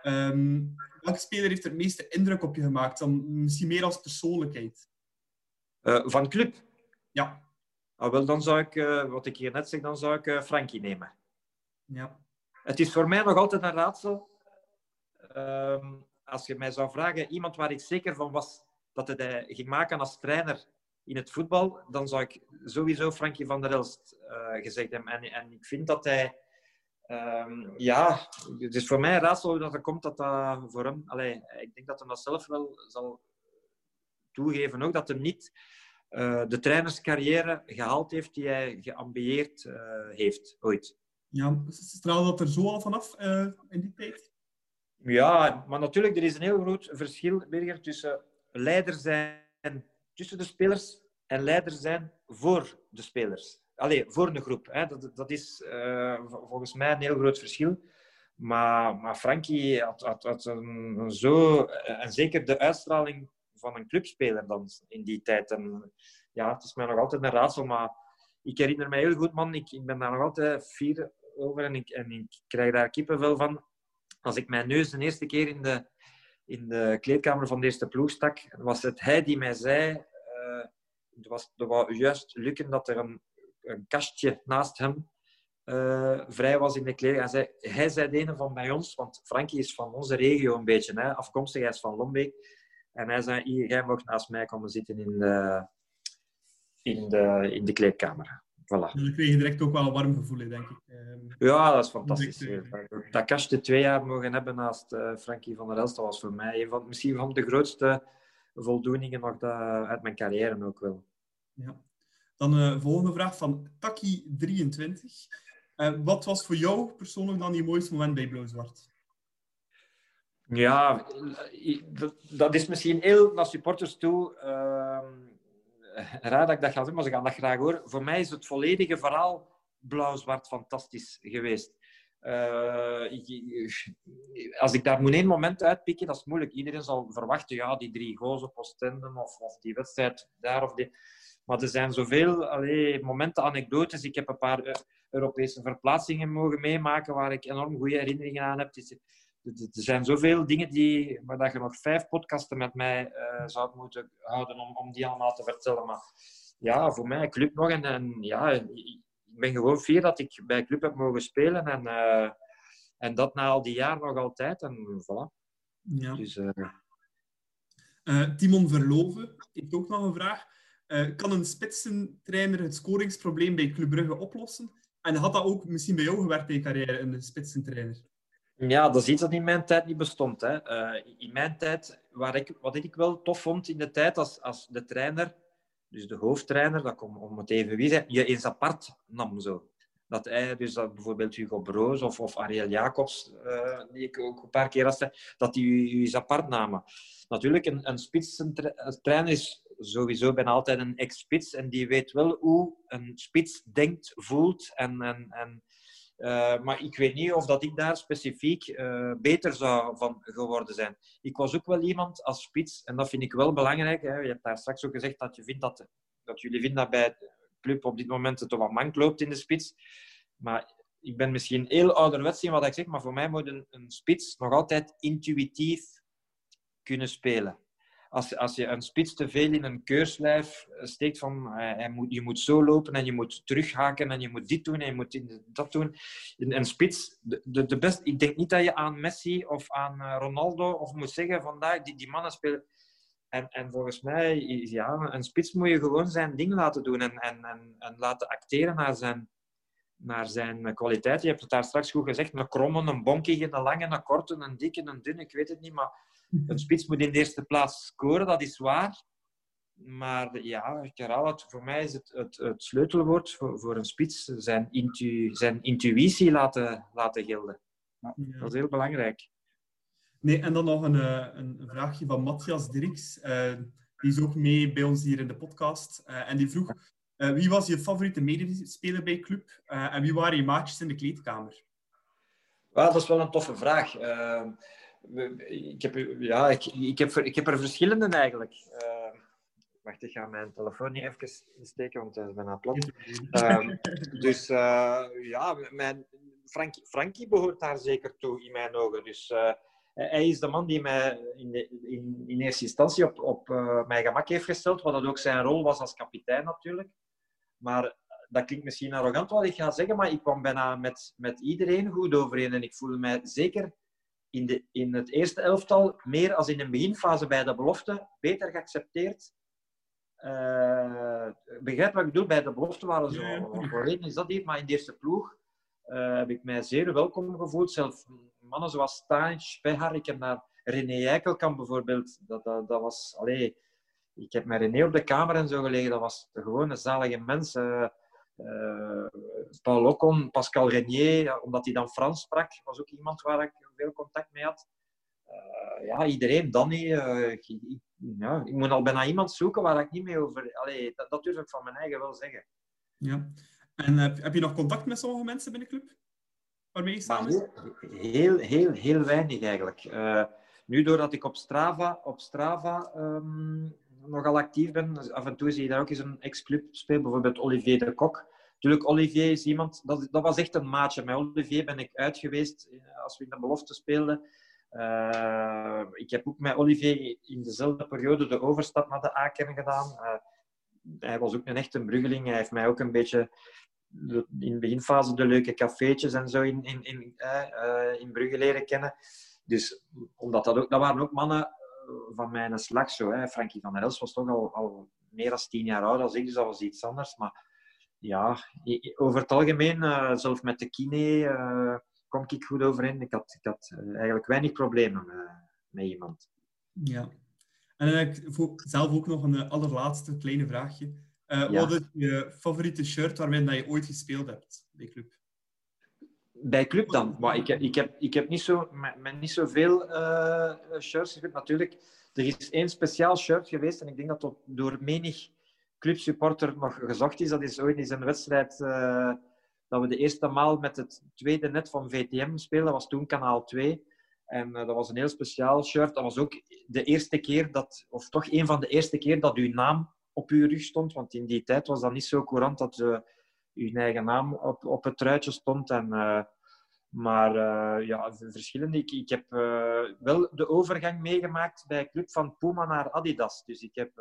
Um, welke speler heeft er het meeste indruk op je gemaakt? Dan misschien meer als persoonlijkheid. van club? Ja. Ah, wel, dan zou ik, wat ik hier net zeg, dan zou ik Frankie nemen. Ja. Het is voor mij nog altijd een raadsel. Um, als je mij zou vragen, iemand waar ik zeker van was dat het hij ging maken als trainer in het voetbal, dan zou ik sowieso Frankie van der Elst uh, gezegd hebben. En, en, ik vind dat hij... Um, ja, het is voor mij een raadsel hoe dat er komt dat dat voor hem... Allee, ik denk dat hij dat zelf wel zal toegeven ook, dat hij niet uh, de trainerscarrière gehaald heeft die hij geambieerd uh, heeft ooit. Ja, straalde dat er zo al vanaf uh, in die tijd? Ja, maar natuurlijk, er is een heel groot verschil, Birger, tussen leider zijn tussen de spelers en leider zijn voor de spelers. Allee, voor een groep. Hè. Dat, dat is uh, volgens mij een heel groot verschil. Maar, maar Frankie had, had, een, zo... En zeker de uitstraling van een clubspeler dan in die tijd. Ja, het is mij nog altijd een raadsel, maar ik herinner me heel goed, man. Ik, ik ben daar nog altijd fier over en ik, en ik krijg daar kippenvel van. Als ik mijn neus de eerste keer in de, in de kleedkamer van de eerste ploeg stak, was het hij die mij zei... Uh, het was, het was juist lukken dat er een, een kastje naast hem uh, vrij was in de kleding. Hij zei, hij zei de ene van bij ons, want Frankie is van onze regio een beetje, hè, afkomstig, hij is van Lombeek. En hij zei, mag naast mij komen zitten in de, in de, in de kleedkamer. Voilà. Dan kreeg je direct ook wel een warm gevoel, denk ik. Ehm, ja, dat is fantastisch. Dat kastje twee jaar mogen hebben naast uh, Frankie van der Elst, dat was voor mij een van, misschien van de grootste voldoeningen nog dat, uit mijn carrière ook wel. Ja. Dan de uh, volgende vraag van Taki23. Uh, wat was voor jou persoonlijk dan je mooiste moment bij Blauw-Zwart? Ja, dat is misschien heel naar supporters toe uh, raar dat ik dat ga doen, maar ze gaan dat graag horen. Voor mij is het volledige verhaal blauw-zwart fantastisch geweest. Uh, als ik daar moet één moment uitpikken, dat is moeilijk. Iedereen zal verwachten, ja, die drie goals of, of die wedstrijd daar of die. Maar er zijn zoveel allee, momenten, anekdotes. Ik heb een paar eh, Europese verplaatsingen mogen meemaken waar ik enorm goede herinneringen aan heb. Er zijn zoveel dingen die, waar dat je nog vijf podcasten met mij uh, zou moeten houden om, om die allemaal te vertellen. Maar ja, voor mij club nog. En, en ja, ik ben gewoon fier dat ik bij club heb mogen spelen. En, uh, en dat na al die jaren nog altijd. En voilà. Ja. Dus, uh... Timon Verloven heeft ook nog een vraag. kan een spitsentrainer het scoringsprobleem bij Club Brugge oplossen? En had dat ook misschien bij jou gewerkt in je carrière, een spitsentrainer? Ja, dat is iets dat in mijn tijd niet bestond. Hè. Uh, in mijn tijd, waar ik, wat ik wel tof vond in de tijd, als, als de trainer, dus de hoofdtrainer, dat kom, om het even wie zijn, je eens apart nam. Zo. Dat hij, dus dat bijvoorbeeld Hugo Broos of, of Ariel Jacobs, uh, die ik ook een paar keer had, dat die je eens apart namen. Natuurlijk, een, een spitsentrainer is sowieso bijna altijd een ex-spits en die weet wel hoe een spits denkt, voelt en, en, en uh, maar ik weet niet of dat ik daar specifiek uh, beter zou van geworden zijn. Ik was ook wel iemand als spits, en dat vind ik wel belangrijk. Hè. Je hebt daar straks ook gezegd dat, je vindt dat, dat jullie vinden dat bij de club op dit moment het wat mank loopt in de spits. Maar ik ben misschien heel ouderwets in wat ik zeg, maar voor mij moet een, een spits nog altijd intuïtief kunnen spelen als, als je een spits te veel in een keurslijf steekt van eh, moet, je moet zo lopen en je moet terughaken en je moet dit doen en je moet dat doen. Een spits, de, de, de best, ik denk niet dat je aan Messi of aan eh, Ronaldo of moet zeggen vandaag die, die mannen spelen. En, en volgens mij, ja, een spits moet je gewoon zijn ding laten doen en, en, en, en laten acteren naar zijn, naar zijn kwaliteit. Je hebt het daar straks goed gezegd, een kromme, een bonkige, een lange, een korte, een dikke, een dunne, ik weet het niet, maar een spits moet in de eerste plaats scoren, dat is waar. Maar ja, ik herhaal het, voor mij is het, het, het sleutelwoord voor, voor, een spits zijn, intu, zijn intuïtie laten, laten gelden. Ja, dat is heel belangrijk. Nee, en dan nog een, eh, een vraagje van Matthias Dirks. Uh, die is ook mee bij ons hier in de podcast. Uh, en die vroeg, uh, wie was je favoriete medespeler bij club? en wie waren je maatjes in de kleedkamer? Well, dat is wel een toffe vraag ik heb, ja, ik, ik, heb, ik heb er verschillende eigenlijk. Uh, wacht, ik ga mijn telefoon niet even insteken, want hij is bijna plat. Uh, dus uh, ja, mijn, Frankie, Frankie behoort daar zeker toe in mijn ogen. Dus uh, hij is de man die mij in, de, in, in eerste instantie op, op mijn gemak heeft gesteld, wat dat ook zijn rol was als kapitein natuurlijk. Maar dat klinkt misschien arrogant wat ik ga zeggen, maar ik kwam bijna met, met iedereen goed overeen. En ik voelde mij zeker in, de, in het eerste elftal meer als in de beginfase bij de belofte beter geaccepteerd. Uh, begrijp wat ik bedoel? Bij de belofte waren ze voorheen is dat hier, maar in de eerste ploeg uh, heb ik mij zeer welkom gevoeld. Zelfs mannen zoals Stanic, Pehar, ik heb naar René Eikelkamp bijvoorbeeld. Dat, dat, dat was, allee, ik heb met René op de kamer en zo gelegen. Dat was gewoon een zalige mens. Uh, uh, Paul Ocon, Pascal Renier, omdat hij dan Frans sprak, was ook iemand waar ik veel contact mee had. eh, ja, iedereen, Danny. eh, ik, ik- ja, ik moet al bijna iemand zoeken waar ik niet mee over... Allee, dat, dat durf ik van mijn eigen wel zeggen. Ja. En heb, heb je nog contact met sommige mensen binnen de club? Waarmee je samen heel, heel, heel, heel weinig eigenlijk. Eh, nu, doordat ik op Strava, op Strava ehm, nogal actief ben, dus af en toe zie je daar ook eens een ex-club spelen, bijvoorbeeld Olivier de Kok. Natuurlijk, Olivier is iemand, dat, dat was echt een maatje. Met Olivier ben ik uit geweest eh, als we in de belofte speelden. Eh, ik heb ook met Olivier in dezelfde periode de overstap naar de A-kern gedaan. Eh, hij was ook een echte bruggeling. Hij heeft mij ook een beetje in de beginfase de leuke cafeetjes en zo in, in, in, in Brugge leren kennen. Dus omdat dat ook, dat waren ook mannen van mijn slag zo. Frankie van der Els was toch al, al meer dan tien jaar ouder dan ik, dus dat was iets anders. Maar ja, over het algemeen, eh, zelf met de kine, eh kom ik goed overeen. Ik had, ik had eh, eigenlijk weinig problemen met, met iemand. Ja. En dan heb ik zelf ook nog een allerlaatste kleine vraagje. Ja. Wat is je favoriete shirt waarmee dat je ooit gespeeld hebt bij club? Bij club dan. Maar ik, heb, ik, heb, ik heb niet, zo, met, met niet zoveel eh shirts gespeeld. Natuurlijk, er is één speciaal shirt geweest en ik denk dat dat door menig clubsupporter nog gezocht is. Dat is ooit eens een wedstrijd eh, dat we de eerste maal met het tweede net van VTM speelden. Dat was toen kanaal 2. En eh, dat was een heel speciaal shirt. Dat was ook de eerste keer dat, of toch een van de eerste keer dat uw naam op uw rug stond. Want in die tijd was dat niet zo courant dat eh, uw eigen naam op, op het truitje stond. En, maar eh, ja, verschillende. Ik, ik heb wel de overgang meegemaakt bij club van Puma naar Adidas. Dus ik heb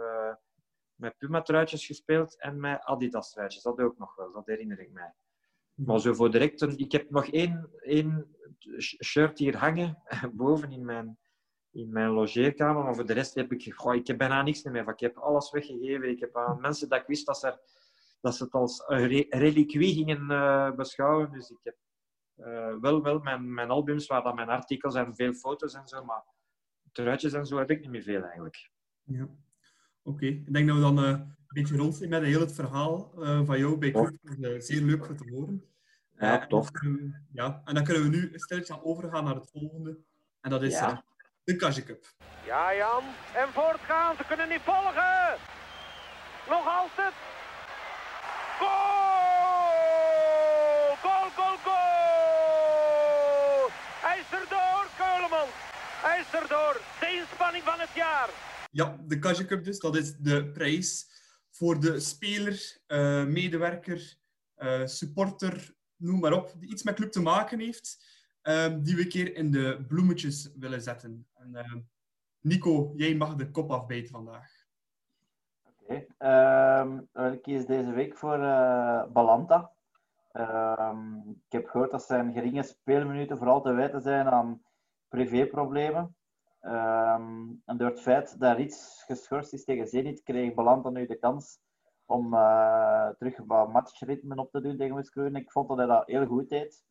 met Puma-truitjes gespeeld en met Adidas-truitjes. Dat ook nog wel, dat herinner ik mij. Maar zo voor direct, ik heb nog één, één sh- shirt hier hangen, boven in mijn, in mijn logeerkamer. Maar voor de rest heb ik, goh, ik heb bijna niks meer. van. Ik heb alles weggegeven. Ik heb aan mensen dat ik wist dat ze, dat ze het als reliquie gingen eh, beschouwen. Dus ik heb eh, wel, wel mijn, mijn albums, waar dan mijn artikels en veel foto's en zo. Maar truitjes en zo heb ik niet meer veel eigenlijk. Ja. Oké, ik denk dat we dan eh, een beetje rond zijn met heel het verhaal eh, van jou bij club. Dat is, eh, zeer leuk om te horen. Ja, en tof. ja, en dan kunnen we nu stilletjes aan overgaan naar het volgende. En dat is Ja. de Kasje Cup. Ja, Jan. En voortgaan. Ze kunnen niet volgen. Nog altijd. Goal! Goal, goal, goal! Hij is erdoor, Keuleman. Hij is erdoor. De inspanning van het jaar. Ja, de Cup dus. Dat is de prijs voor de speler, eh, medewerker, eh, supporter, noem maar op, die iets met club te maken heeft, eh, die we een keer in de bloemetjes willen zetten. En, eh, Nico, jij mag de kop afbijten vandaag. Oké. Ehm, ik kies deze week voor eh, Balanta. Ehm, ik heb gehoord dat zijn geringe speelminuten vooral te wijten zijn aan privéproblemen. Ehm, en door het feit dat iets geschorst is tegen Zenit, kreeg Balanta nu de kans om eh, terug wat matchritme op te doen tegen West-Kroen. Ik vond dat hij dat heel goed deed.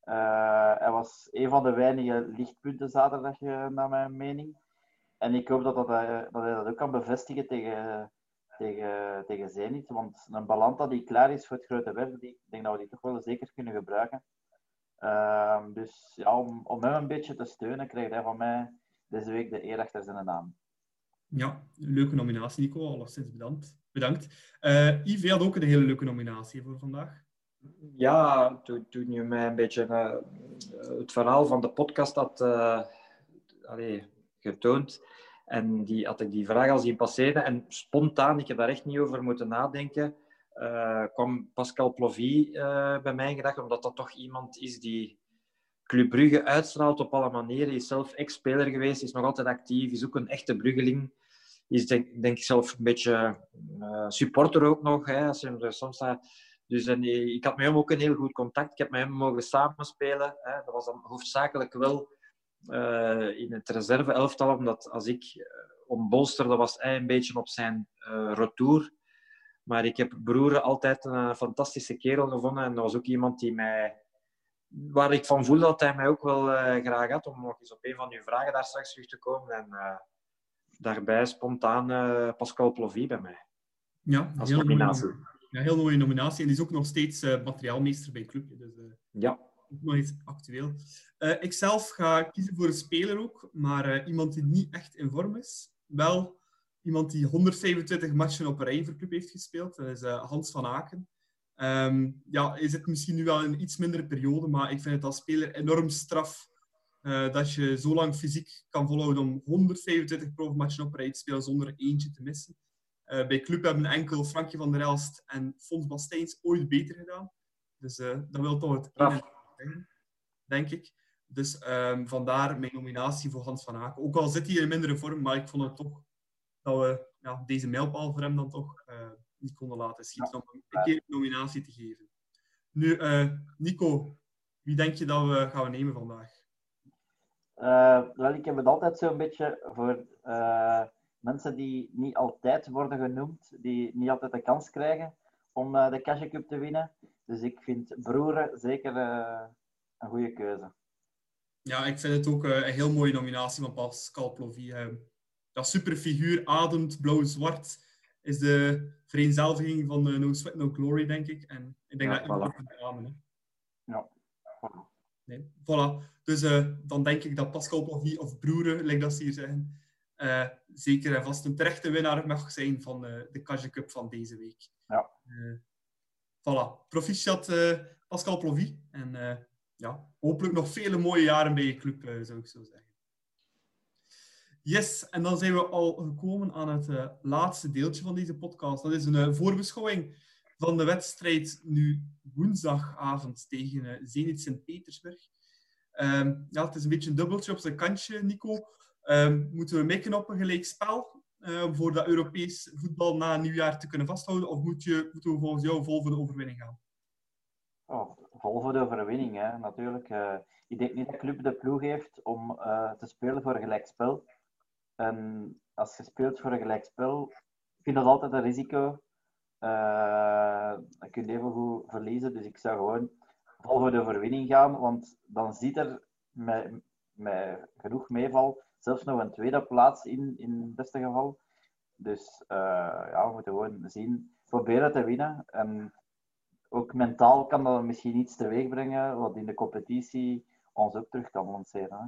Eh, hij was een van de weinige lichtpunten zaterdag, eh, naar mijn mening. En ik hoop dat, dat, hij, dat dat ook kan bevestigen tegen, tegen, tegen Zenit. Want een Balanta die klaar is voor het grote werk, ik denk dat we die toch wel zeker kunnen gebruiken. Ehm, dus ja, om, om hem een beetje te steunen, krijgt hij van mij deze week de eer achter zijn naam. Ja, leuke nominatie, Nico. Alleszins bedankt. bedankt. Eh Yves, je had ook een hele leuke nominatie voor vandaag. Ja, toen, toen je mij een beetje eh, het verhaal van de podcast had eh, allee, getoond. En die, had ik die vraag al zien passeren. En spontaan, ik heb daar echt niet over moeten nadenken, eh, kwam Pascal Plovy eh, bij mij in gedachten. Omdat dat toch iemand is die Club Brugge uitstraalt op alle manieren. Is zelf ex-speler geweest, is nog altijd actief, is ook een echte Bruggeling. Is denk, ik zelf een beetje eh, supporter ook nog. Hè, als soms. Dus en, eh, ik had met hem ook een heel goed contact. Ik heb met hem mogen samenspelen. Hè. Dat was dan hoofdzakelijk wel eh, in het reserve-elftal, omdat als ik ombolsterde, was hij een beetje op zijn uh, retour. Maar ik heb Broer altijd een fantastische kerel gevonden. En dat was ook iemand die mij, waar ik van voelde dat hij mij ook wel uh, graag had. Om nog eens op een van uw vragen daar straks terug te komen. En uh, daarbij spontaan uh, Pascal Plovy bij mij. Ja, als nominatie. Ja, heel mooie nominatie. En die is ook nog steeds uh, materiaalmeester bij Club. Dus, uh, ja. nog iets actueel. Uh, ik zelf ga kiezen voor een speler ook, maar iemand die niet echt in vorm is. Wel iemand die 125 matchen op een rij voor club heeft gespeeld. Dat is Hans van Aken. Um, ja, hij zit misschien nu wel een iets mindere periode, maar ik vind het als speler enorm straf dat je zo lang fysiek kan volhouden om 125 profmatchen op rij te spelen zonder eentje te missen. bij club hebben enkel Frankje van der Elst en Fons Bastijns ooit beter gedaan. Dus dat wil toch het ene denk ik. Dus um, vandaar mijn nominatie voor Hans van Aken. Ook al zit hij in mindere vorm, maar ik vond het toch dat we ja, deze mijlpaal voor hem dan toch uh, niet konden laten schieten. Om een keer een nominatie te geven. Nu, uh, Nico, wie denk je dat we gaan nemen vandaag? Uh, wel, ik heb het altijd zo'n beetje voor mensen die niet altijd worden genoemd, die niet altijd de kans krijgen om de Cash Cup te winnen. Dus ik vind Broeren zeker een goede keuze. Ja, ik vind het ook eh, een heel mooie nominatie van Pascal Plovy. Dat super figuur, ademt blauw-zwart, is de vereenzelviging van uh, No Sweat, No Glory, denk ik. En ik denk ja, dat voilà. beamen. Ja, voilà. Nee, voilà. Dus uh, dan denk ik dat Pascal Plovy, of Broeren, lijkt dat ze hier zeggen, uh, zeker en vast een terechte winnaar mag zijn van de Kage Cup van deze week. Ja. voilà. Proficiat Pascal Plovy. En ja, hopelijk nog vele mooie jaren bij je club, zou ik zo zeggen. Yes, en dan zijn we al gekomen aan het uh, laatste deeltje van deze podcast. Dat is een uh, voorbeschouwing van de wedstrijd nu woensdagavond tegen Zenit Sint-Petersburg. Um, ja, het is een beetje een dubbeltje op zijn kantje, Nico. Um, moeten we mikken op een gelijk spel voor dat Europees voetbal na nieuwjaar te kunnen vasthouden? Of moet je, moeten we volgens jou vol voor de overwinning gaan? Oh, vol voor de overwinning, hè, natuurlijk. Ik denk niet dat de club de ploeg heeft om te spelen voor gelijkspel. En als je speelt voor een gelijkspel, ik vind dat altijd een risico. Uh, dan kun even goed verliezen. Dus ik zou gewoon vol voor de overwinning gaan, want dan ziet er met, genoeg meeval zelfs nog een tweede plaats in, in het beste geval. Dus ja, we moeten gewoon zien, proberen te winnen. En ook mentaal kan dat misschien iets teweeg brengen, wat in de competitie ons ook terug kan lanceren. Hè?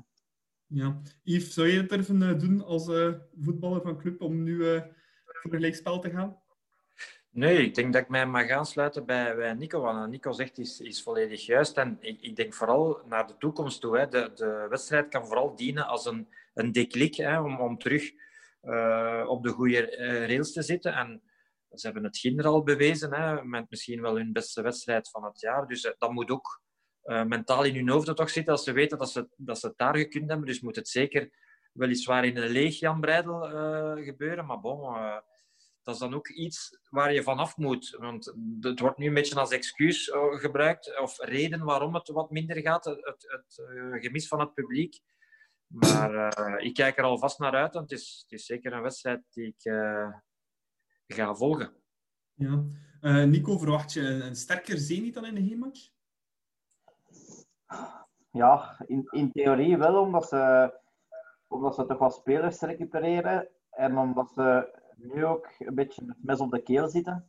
Ja. Yves, zou je het durven uh, doen als uh, voetballer van club om nu uh, voor een gelijkspel te gaan? Nee, ik denk dat ik mij mag aansluiten bij, bij Nico. Wat Nico zegt is, is volledig juist. En ik, ik denk vooral naar de toekomst toe. Hè. De, de wedstrijd kan vooral dienen als een, een deklik hè, om, om terug op de goede rails te zitten. En ze hebben het ginder al bewezen, hè, met misschien wel hun beste wedstrijd van het jaar. Dus dat moet ook uh, mentaal in hun hoofd toch zitten als ze weten dat ze, dat ze het daar gekund hebben. Dus moet het zeker weliswaar in een leeg Jan Breidel uh, gebeuren. Maar bon, dat is dan ook iets waar je vanaf moet. Want het wordt nu een beetje als excuus gebruikt, of reden waarom het wat minder gaat, het, het, gemis van het publiek. Maar ik kijk er alvast naar uit, want het is, het is zeker een wedstrijd die ik gaan volgen. Ja. Nico, verwacht je een, sterker Zenit dan in de heenmatch? Ja, in, in theorie wel, omdat ze, omdat ze toch wat spelers recupereren en omdat ze nu ook een beetje met mes op de keel zitten.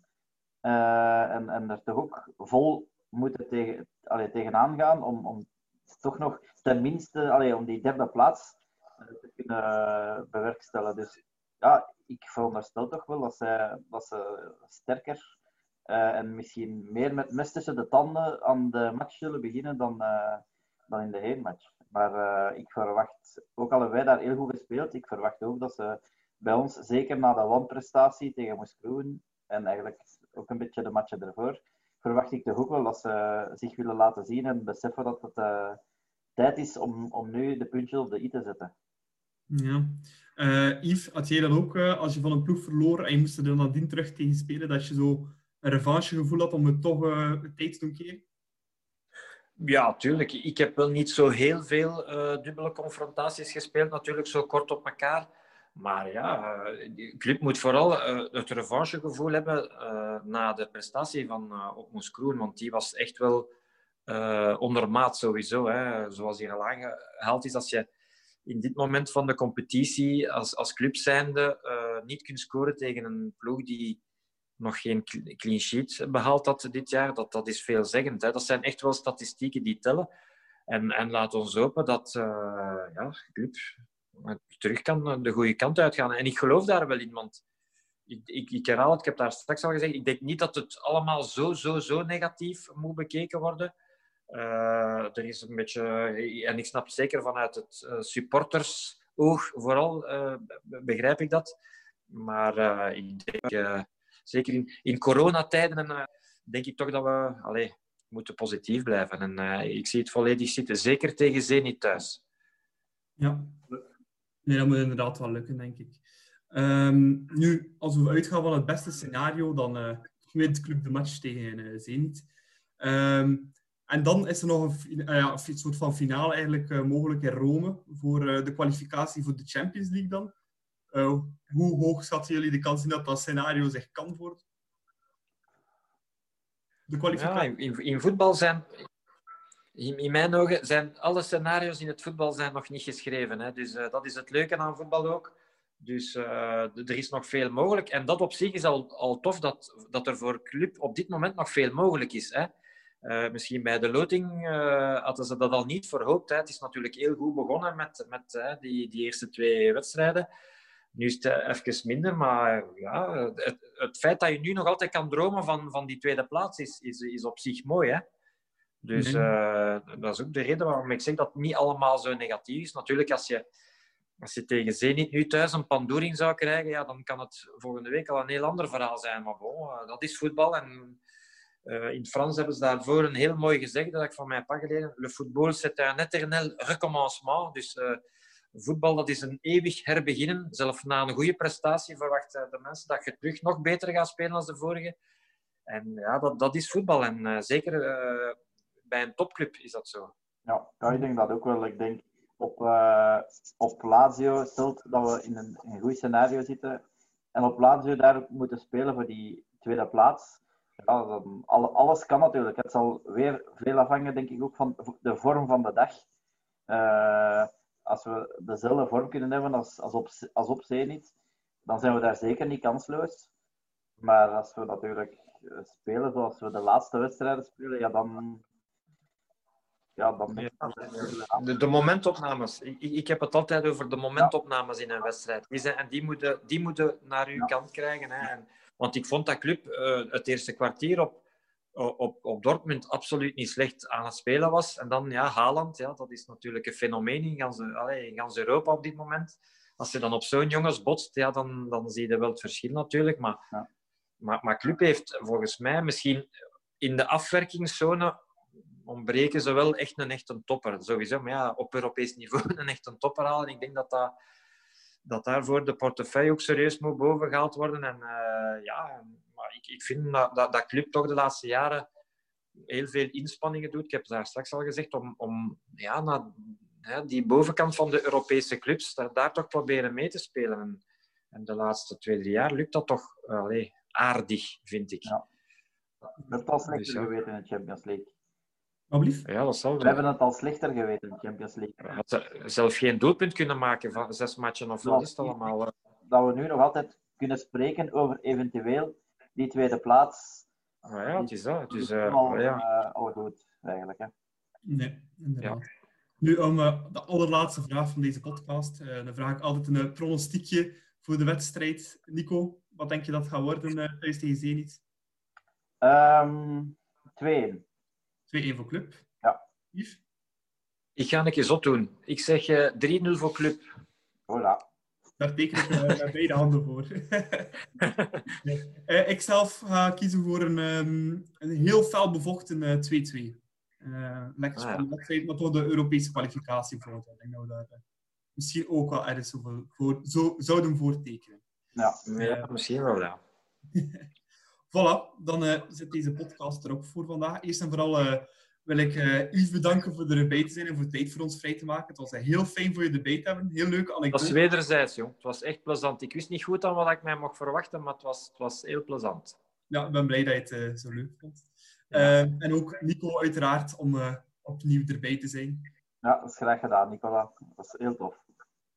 Uh, en, en er toch ook vol moeten tegen, allee, tegenaan gaan om, om toch nog tenminste allee, om die derde plaats te kunnen bewerkstelligen. Dus ja, ik veronderstel toch wel dat ze, dat ze sterker uh, en misschien meer met mes tussen de tanden aan de match zullen beginnen dan, uh, dan in de heenmatch. Maar uh, ik verwacht, ook al hebben wij daar heel goed gespeeld, ik verwacht ook dat ze bij ons, zeker na de wanprestatie tegen Moeskroen en eigenlijk ook een beetje de matchen ervoor, verwacht ik toch ook wel dat ze zich willen laten zien en beseffen dat het tijd is om, om nu de puntjes op de i te zetten. Ja. Yves, had jij dan ook, als je van een ploeg verloor en je moest er dan nadien terug tegen spelen, dat je zo een revanchegevoel had om het toch uh, tijd te doen keren? Ja, tuurlijk. Ik heb wel niet zo heel veel dubbele confrontaties gespeeld, natuurlijk zo kort op elkaar. Maar ja, de club moet vooral het revanchegevoel hebben na de prestatie van op Moeskroen, want die was echt wel ondermaat sowieso. Hè. Zoals hier al aangehaald is, als je in dit moment van de competitie als, als club zijnde uh, niet kunt scoren tegen een ploeg die nog geen clean sheet behaald had dit jaar. Dat, dat is veelzeggend. Hè. Dat zijn echt wel statistieken die tellen. En, en laat ons hopen dat uh, ja, terug kan de goede kant uitgaan. En ik geloof daar wel in, want ik, ik, ik herhaal het, ik heb daar straks al gezegd, ik denk niet dat het allemaal zo, zo, zo negatief moet bekeken worden. Uh, er is een beetje, en ik snap zeker vanuit het supportersoog vooral, begrijp ik dat. Maar ik denk, zeker in, in coronatijden, denk ik toch dat we allez, moeten positief blijven. En ik zie het volledig zitten, zeker tegen Zenit thuis. Ja, nee, dat moet inderdaad wel lukken, denk ik. Um, nu, als we uitgaan van het beste scenario, dan uh, wint Club de match tegen uh, Zenit. Um, en dan is er nog een, een soort van finale eigenlijk mogelijk in Rome voor de kwalificatie voor de Champions League dan. Hoe hoog schatten jullie de kans in dat dat scenario zich kan worden? De kwalificatie? In, in voetbal zijn, in, mijn ogen zijn alle scenario's in het voetbal zijn nog niet geschreven. Hè? Dus dat is het leuke aan voetbal ook dus uh, er is nog veel mogelijk. En dat op zich is al, al tof dat, dat er voor club op dit moment nog veel mogelijk is. Hè? Misschien bij de loting hadden ze dat al niet verhoopt. Hè. Het is natuurlijk heel goed begonnen met, met die, die eerste twee wedstrijden. Nu is het even minder, maar ja, het, het, feit dat je nu nog altijd kan dromen van, van die tweede plaats is, is, is op zich mooi. Hè? Dus mm dat is ook de reden waarom ik zeg dat het niet allemaal zo negatief is. Natuurlijk, als je als je tegen Zenit nu thuis een pandoering zou krijgen, ja, dan kan het volgende week al een heel ander verhaal zijn. Maar bon, uh, dat is voetbal. En uh, in Frans hebben ze daarvoor een heel mooi gezegd, dat ik van mijn pak geleden... Le football, c'est un éternel recommencement. Dus voetbal, dat is een eeuwig herbeginnen. Zelfs na een goede prestatie verwachten de mensen dat je terug nog beter gaat spelen als de vorige. En ja, dat, dat is voetbal. En zeker bij een topclub is dat zo. Ja, ja, ik denk dat ook wel. Ik denk op, uh, op Lazio stelt dat we in een, een goed scenario zitten en op Lazio daar moeten spelen voor die tweede plaats. Ja, dan, alles kan natuurlijk. Het zal weer veel afhangen, denk ik, ook van de vorm van de dag. Als we dezelfde vorm kunnen hebben als, als, op, als op Zenit, dan zijn we daar zeker niet kansloos. Maar als we natuurlijk spelen zoals we de laatste wedstrijden spelen, ja, dan, ja, dan de, de, momentopnames. Ik, ik, heb het altijd over de momentopnames in een wedstrijd. Die zijn, en die moeten, die moeten naar uw kant krijgen. Hè. En, want ik vond dat club uh, het eerste kwartier op, op, op Dortmund absoluut niet slecht aan het spelen was. En dan ja, Haaland, ja, dat is natuurlijk een fenomeen in gans, allez, in gans Europa op dit moment. Als je dan op zo'n jongens botst, ja, dan, dan zie je wel het verschil natuurlijk. Maar, ja. maar, maar Club heeft volgens mij misschien in de afwerkingszone ontbreken ze wel echt een echte topper. Sowieso, maar ja, op Europees niveau een echte topper halen. Ik denk dat, dat, dat daarvoor de portefeuille ook serieus moet bovengehaald worden. En uh, ja, ik, ik vind dat, dat, dat club toch de laatste jaren heel veel inspanningen doet. Ik heb het daar straks al gezegd, om, om ja, naar hè, die bovenkant van de Europese clubs, daar, daar toch proberen mee te spelen. En, en de laatste twee, drie jaar lukt dat toch allee, aardig, vind ik. Ja. Dat was lekker dus, ja. geweten in de Champions League. Ja, dat zal We hebben het al slechter geweten in de Champions League. Had zelf geen doelpunt kunnen maken van zes matchen of wat is het allemaal? Eh? Dat we nu nog altijd kunnen spreken over eventueel die tweede plaats. Ah, ja, het is dat. Het is, uh, al, ja. uh, al goed, eigenlijk. Hè. Nee, inderdaad. Ja. Nu, om uh, de allerlaatste vraag van deze podcast. dan vraag ik altijd een pronostiekje voor de wedstrijd. Nico, wat denk je dat gaat worden thuis tegen Zenit? Um, twee. 2-1 voor club. Ja. Yves? Ik ga een keer zot doen. Ik zeg uh, 3-0 voor club. Voilà. Daar teken ik uh, met beide handen voor. nee. uh, ik zelf ga kiezen voor een, um, een heel fel bevochten 2-2. Uh, lekker spannend ah, ja. maar toch de Europese kwalificatie voor. Ik denk dat we daar misschien ook wel ergens voor, voor, zo, zouden voor tekenen. Ja, ja misschien wel, ja. Voilà, dan uh, zit deze podcast er ook voor vandaag. Eerst en vooral uh, wil ik uh, Yves bedanken voor erbij te zijn en voor tijd voor ons vrij te maken. Het was heel fijn voor je erbij te hebben. Heel leuk anekdote. Het was wederzijds, jong. Het was echt plezant. Ik wist niet goed aan wat ik mij mocht verwachten, maar het was, het was heel plezant. Ja, ik ben blij dat je het zo leuk vond. Ja. en ook Nico, uiteraard, om opnieuw erbij te zijn. Ja, dat is graag gedaan, Nicola. Dat was heel tof.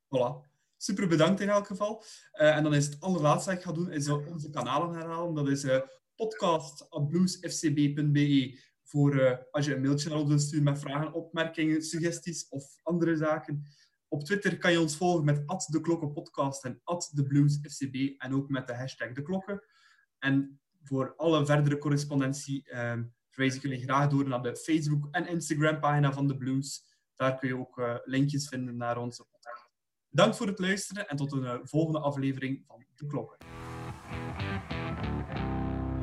Voilà. super bedankt in elk geval. Uh, en dan is het allerlaatste dat ik ga doen, is onze kanalen herhalen. Dat is uh, podcast.bluesfcb.be voor als je een mailtje naar ons wilt sturen met vragen, opmerkingen, suggesties of andere zaken. Op Twitter kan je ons volgen met de Klokkenpodcast en @thebluesfcb en ook met de hashtag de klokken. En voor alle verdere correspondentie uh, verwijs ik jullie graag door naar de Facebook- en Instagram-pagina van de Blues. Daar kun je ook uh, linkjes vinden naar onze podcast. Bedankt voor het luisteren en tot een uh, volgende aflevering van De Klokken.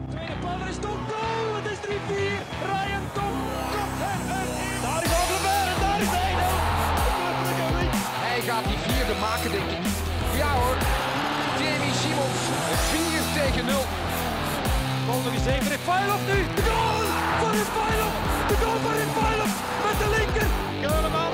Tweede is Tom goal! Het is 3-4! Ryan Tom komt er Daar is Overbeer en daar is Eino. Hij gaat die vierde maken, denk ik. Ja hoor, Jamie Simons, 4 tegen 0. Volgende er eens even Refailov nu. De goal voor Refailov. De goal voor Refailov met de linker. Helemaal.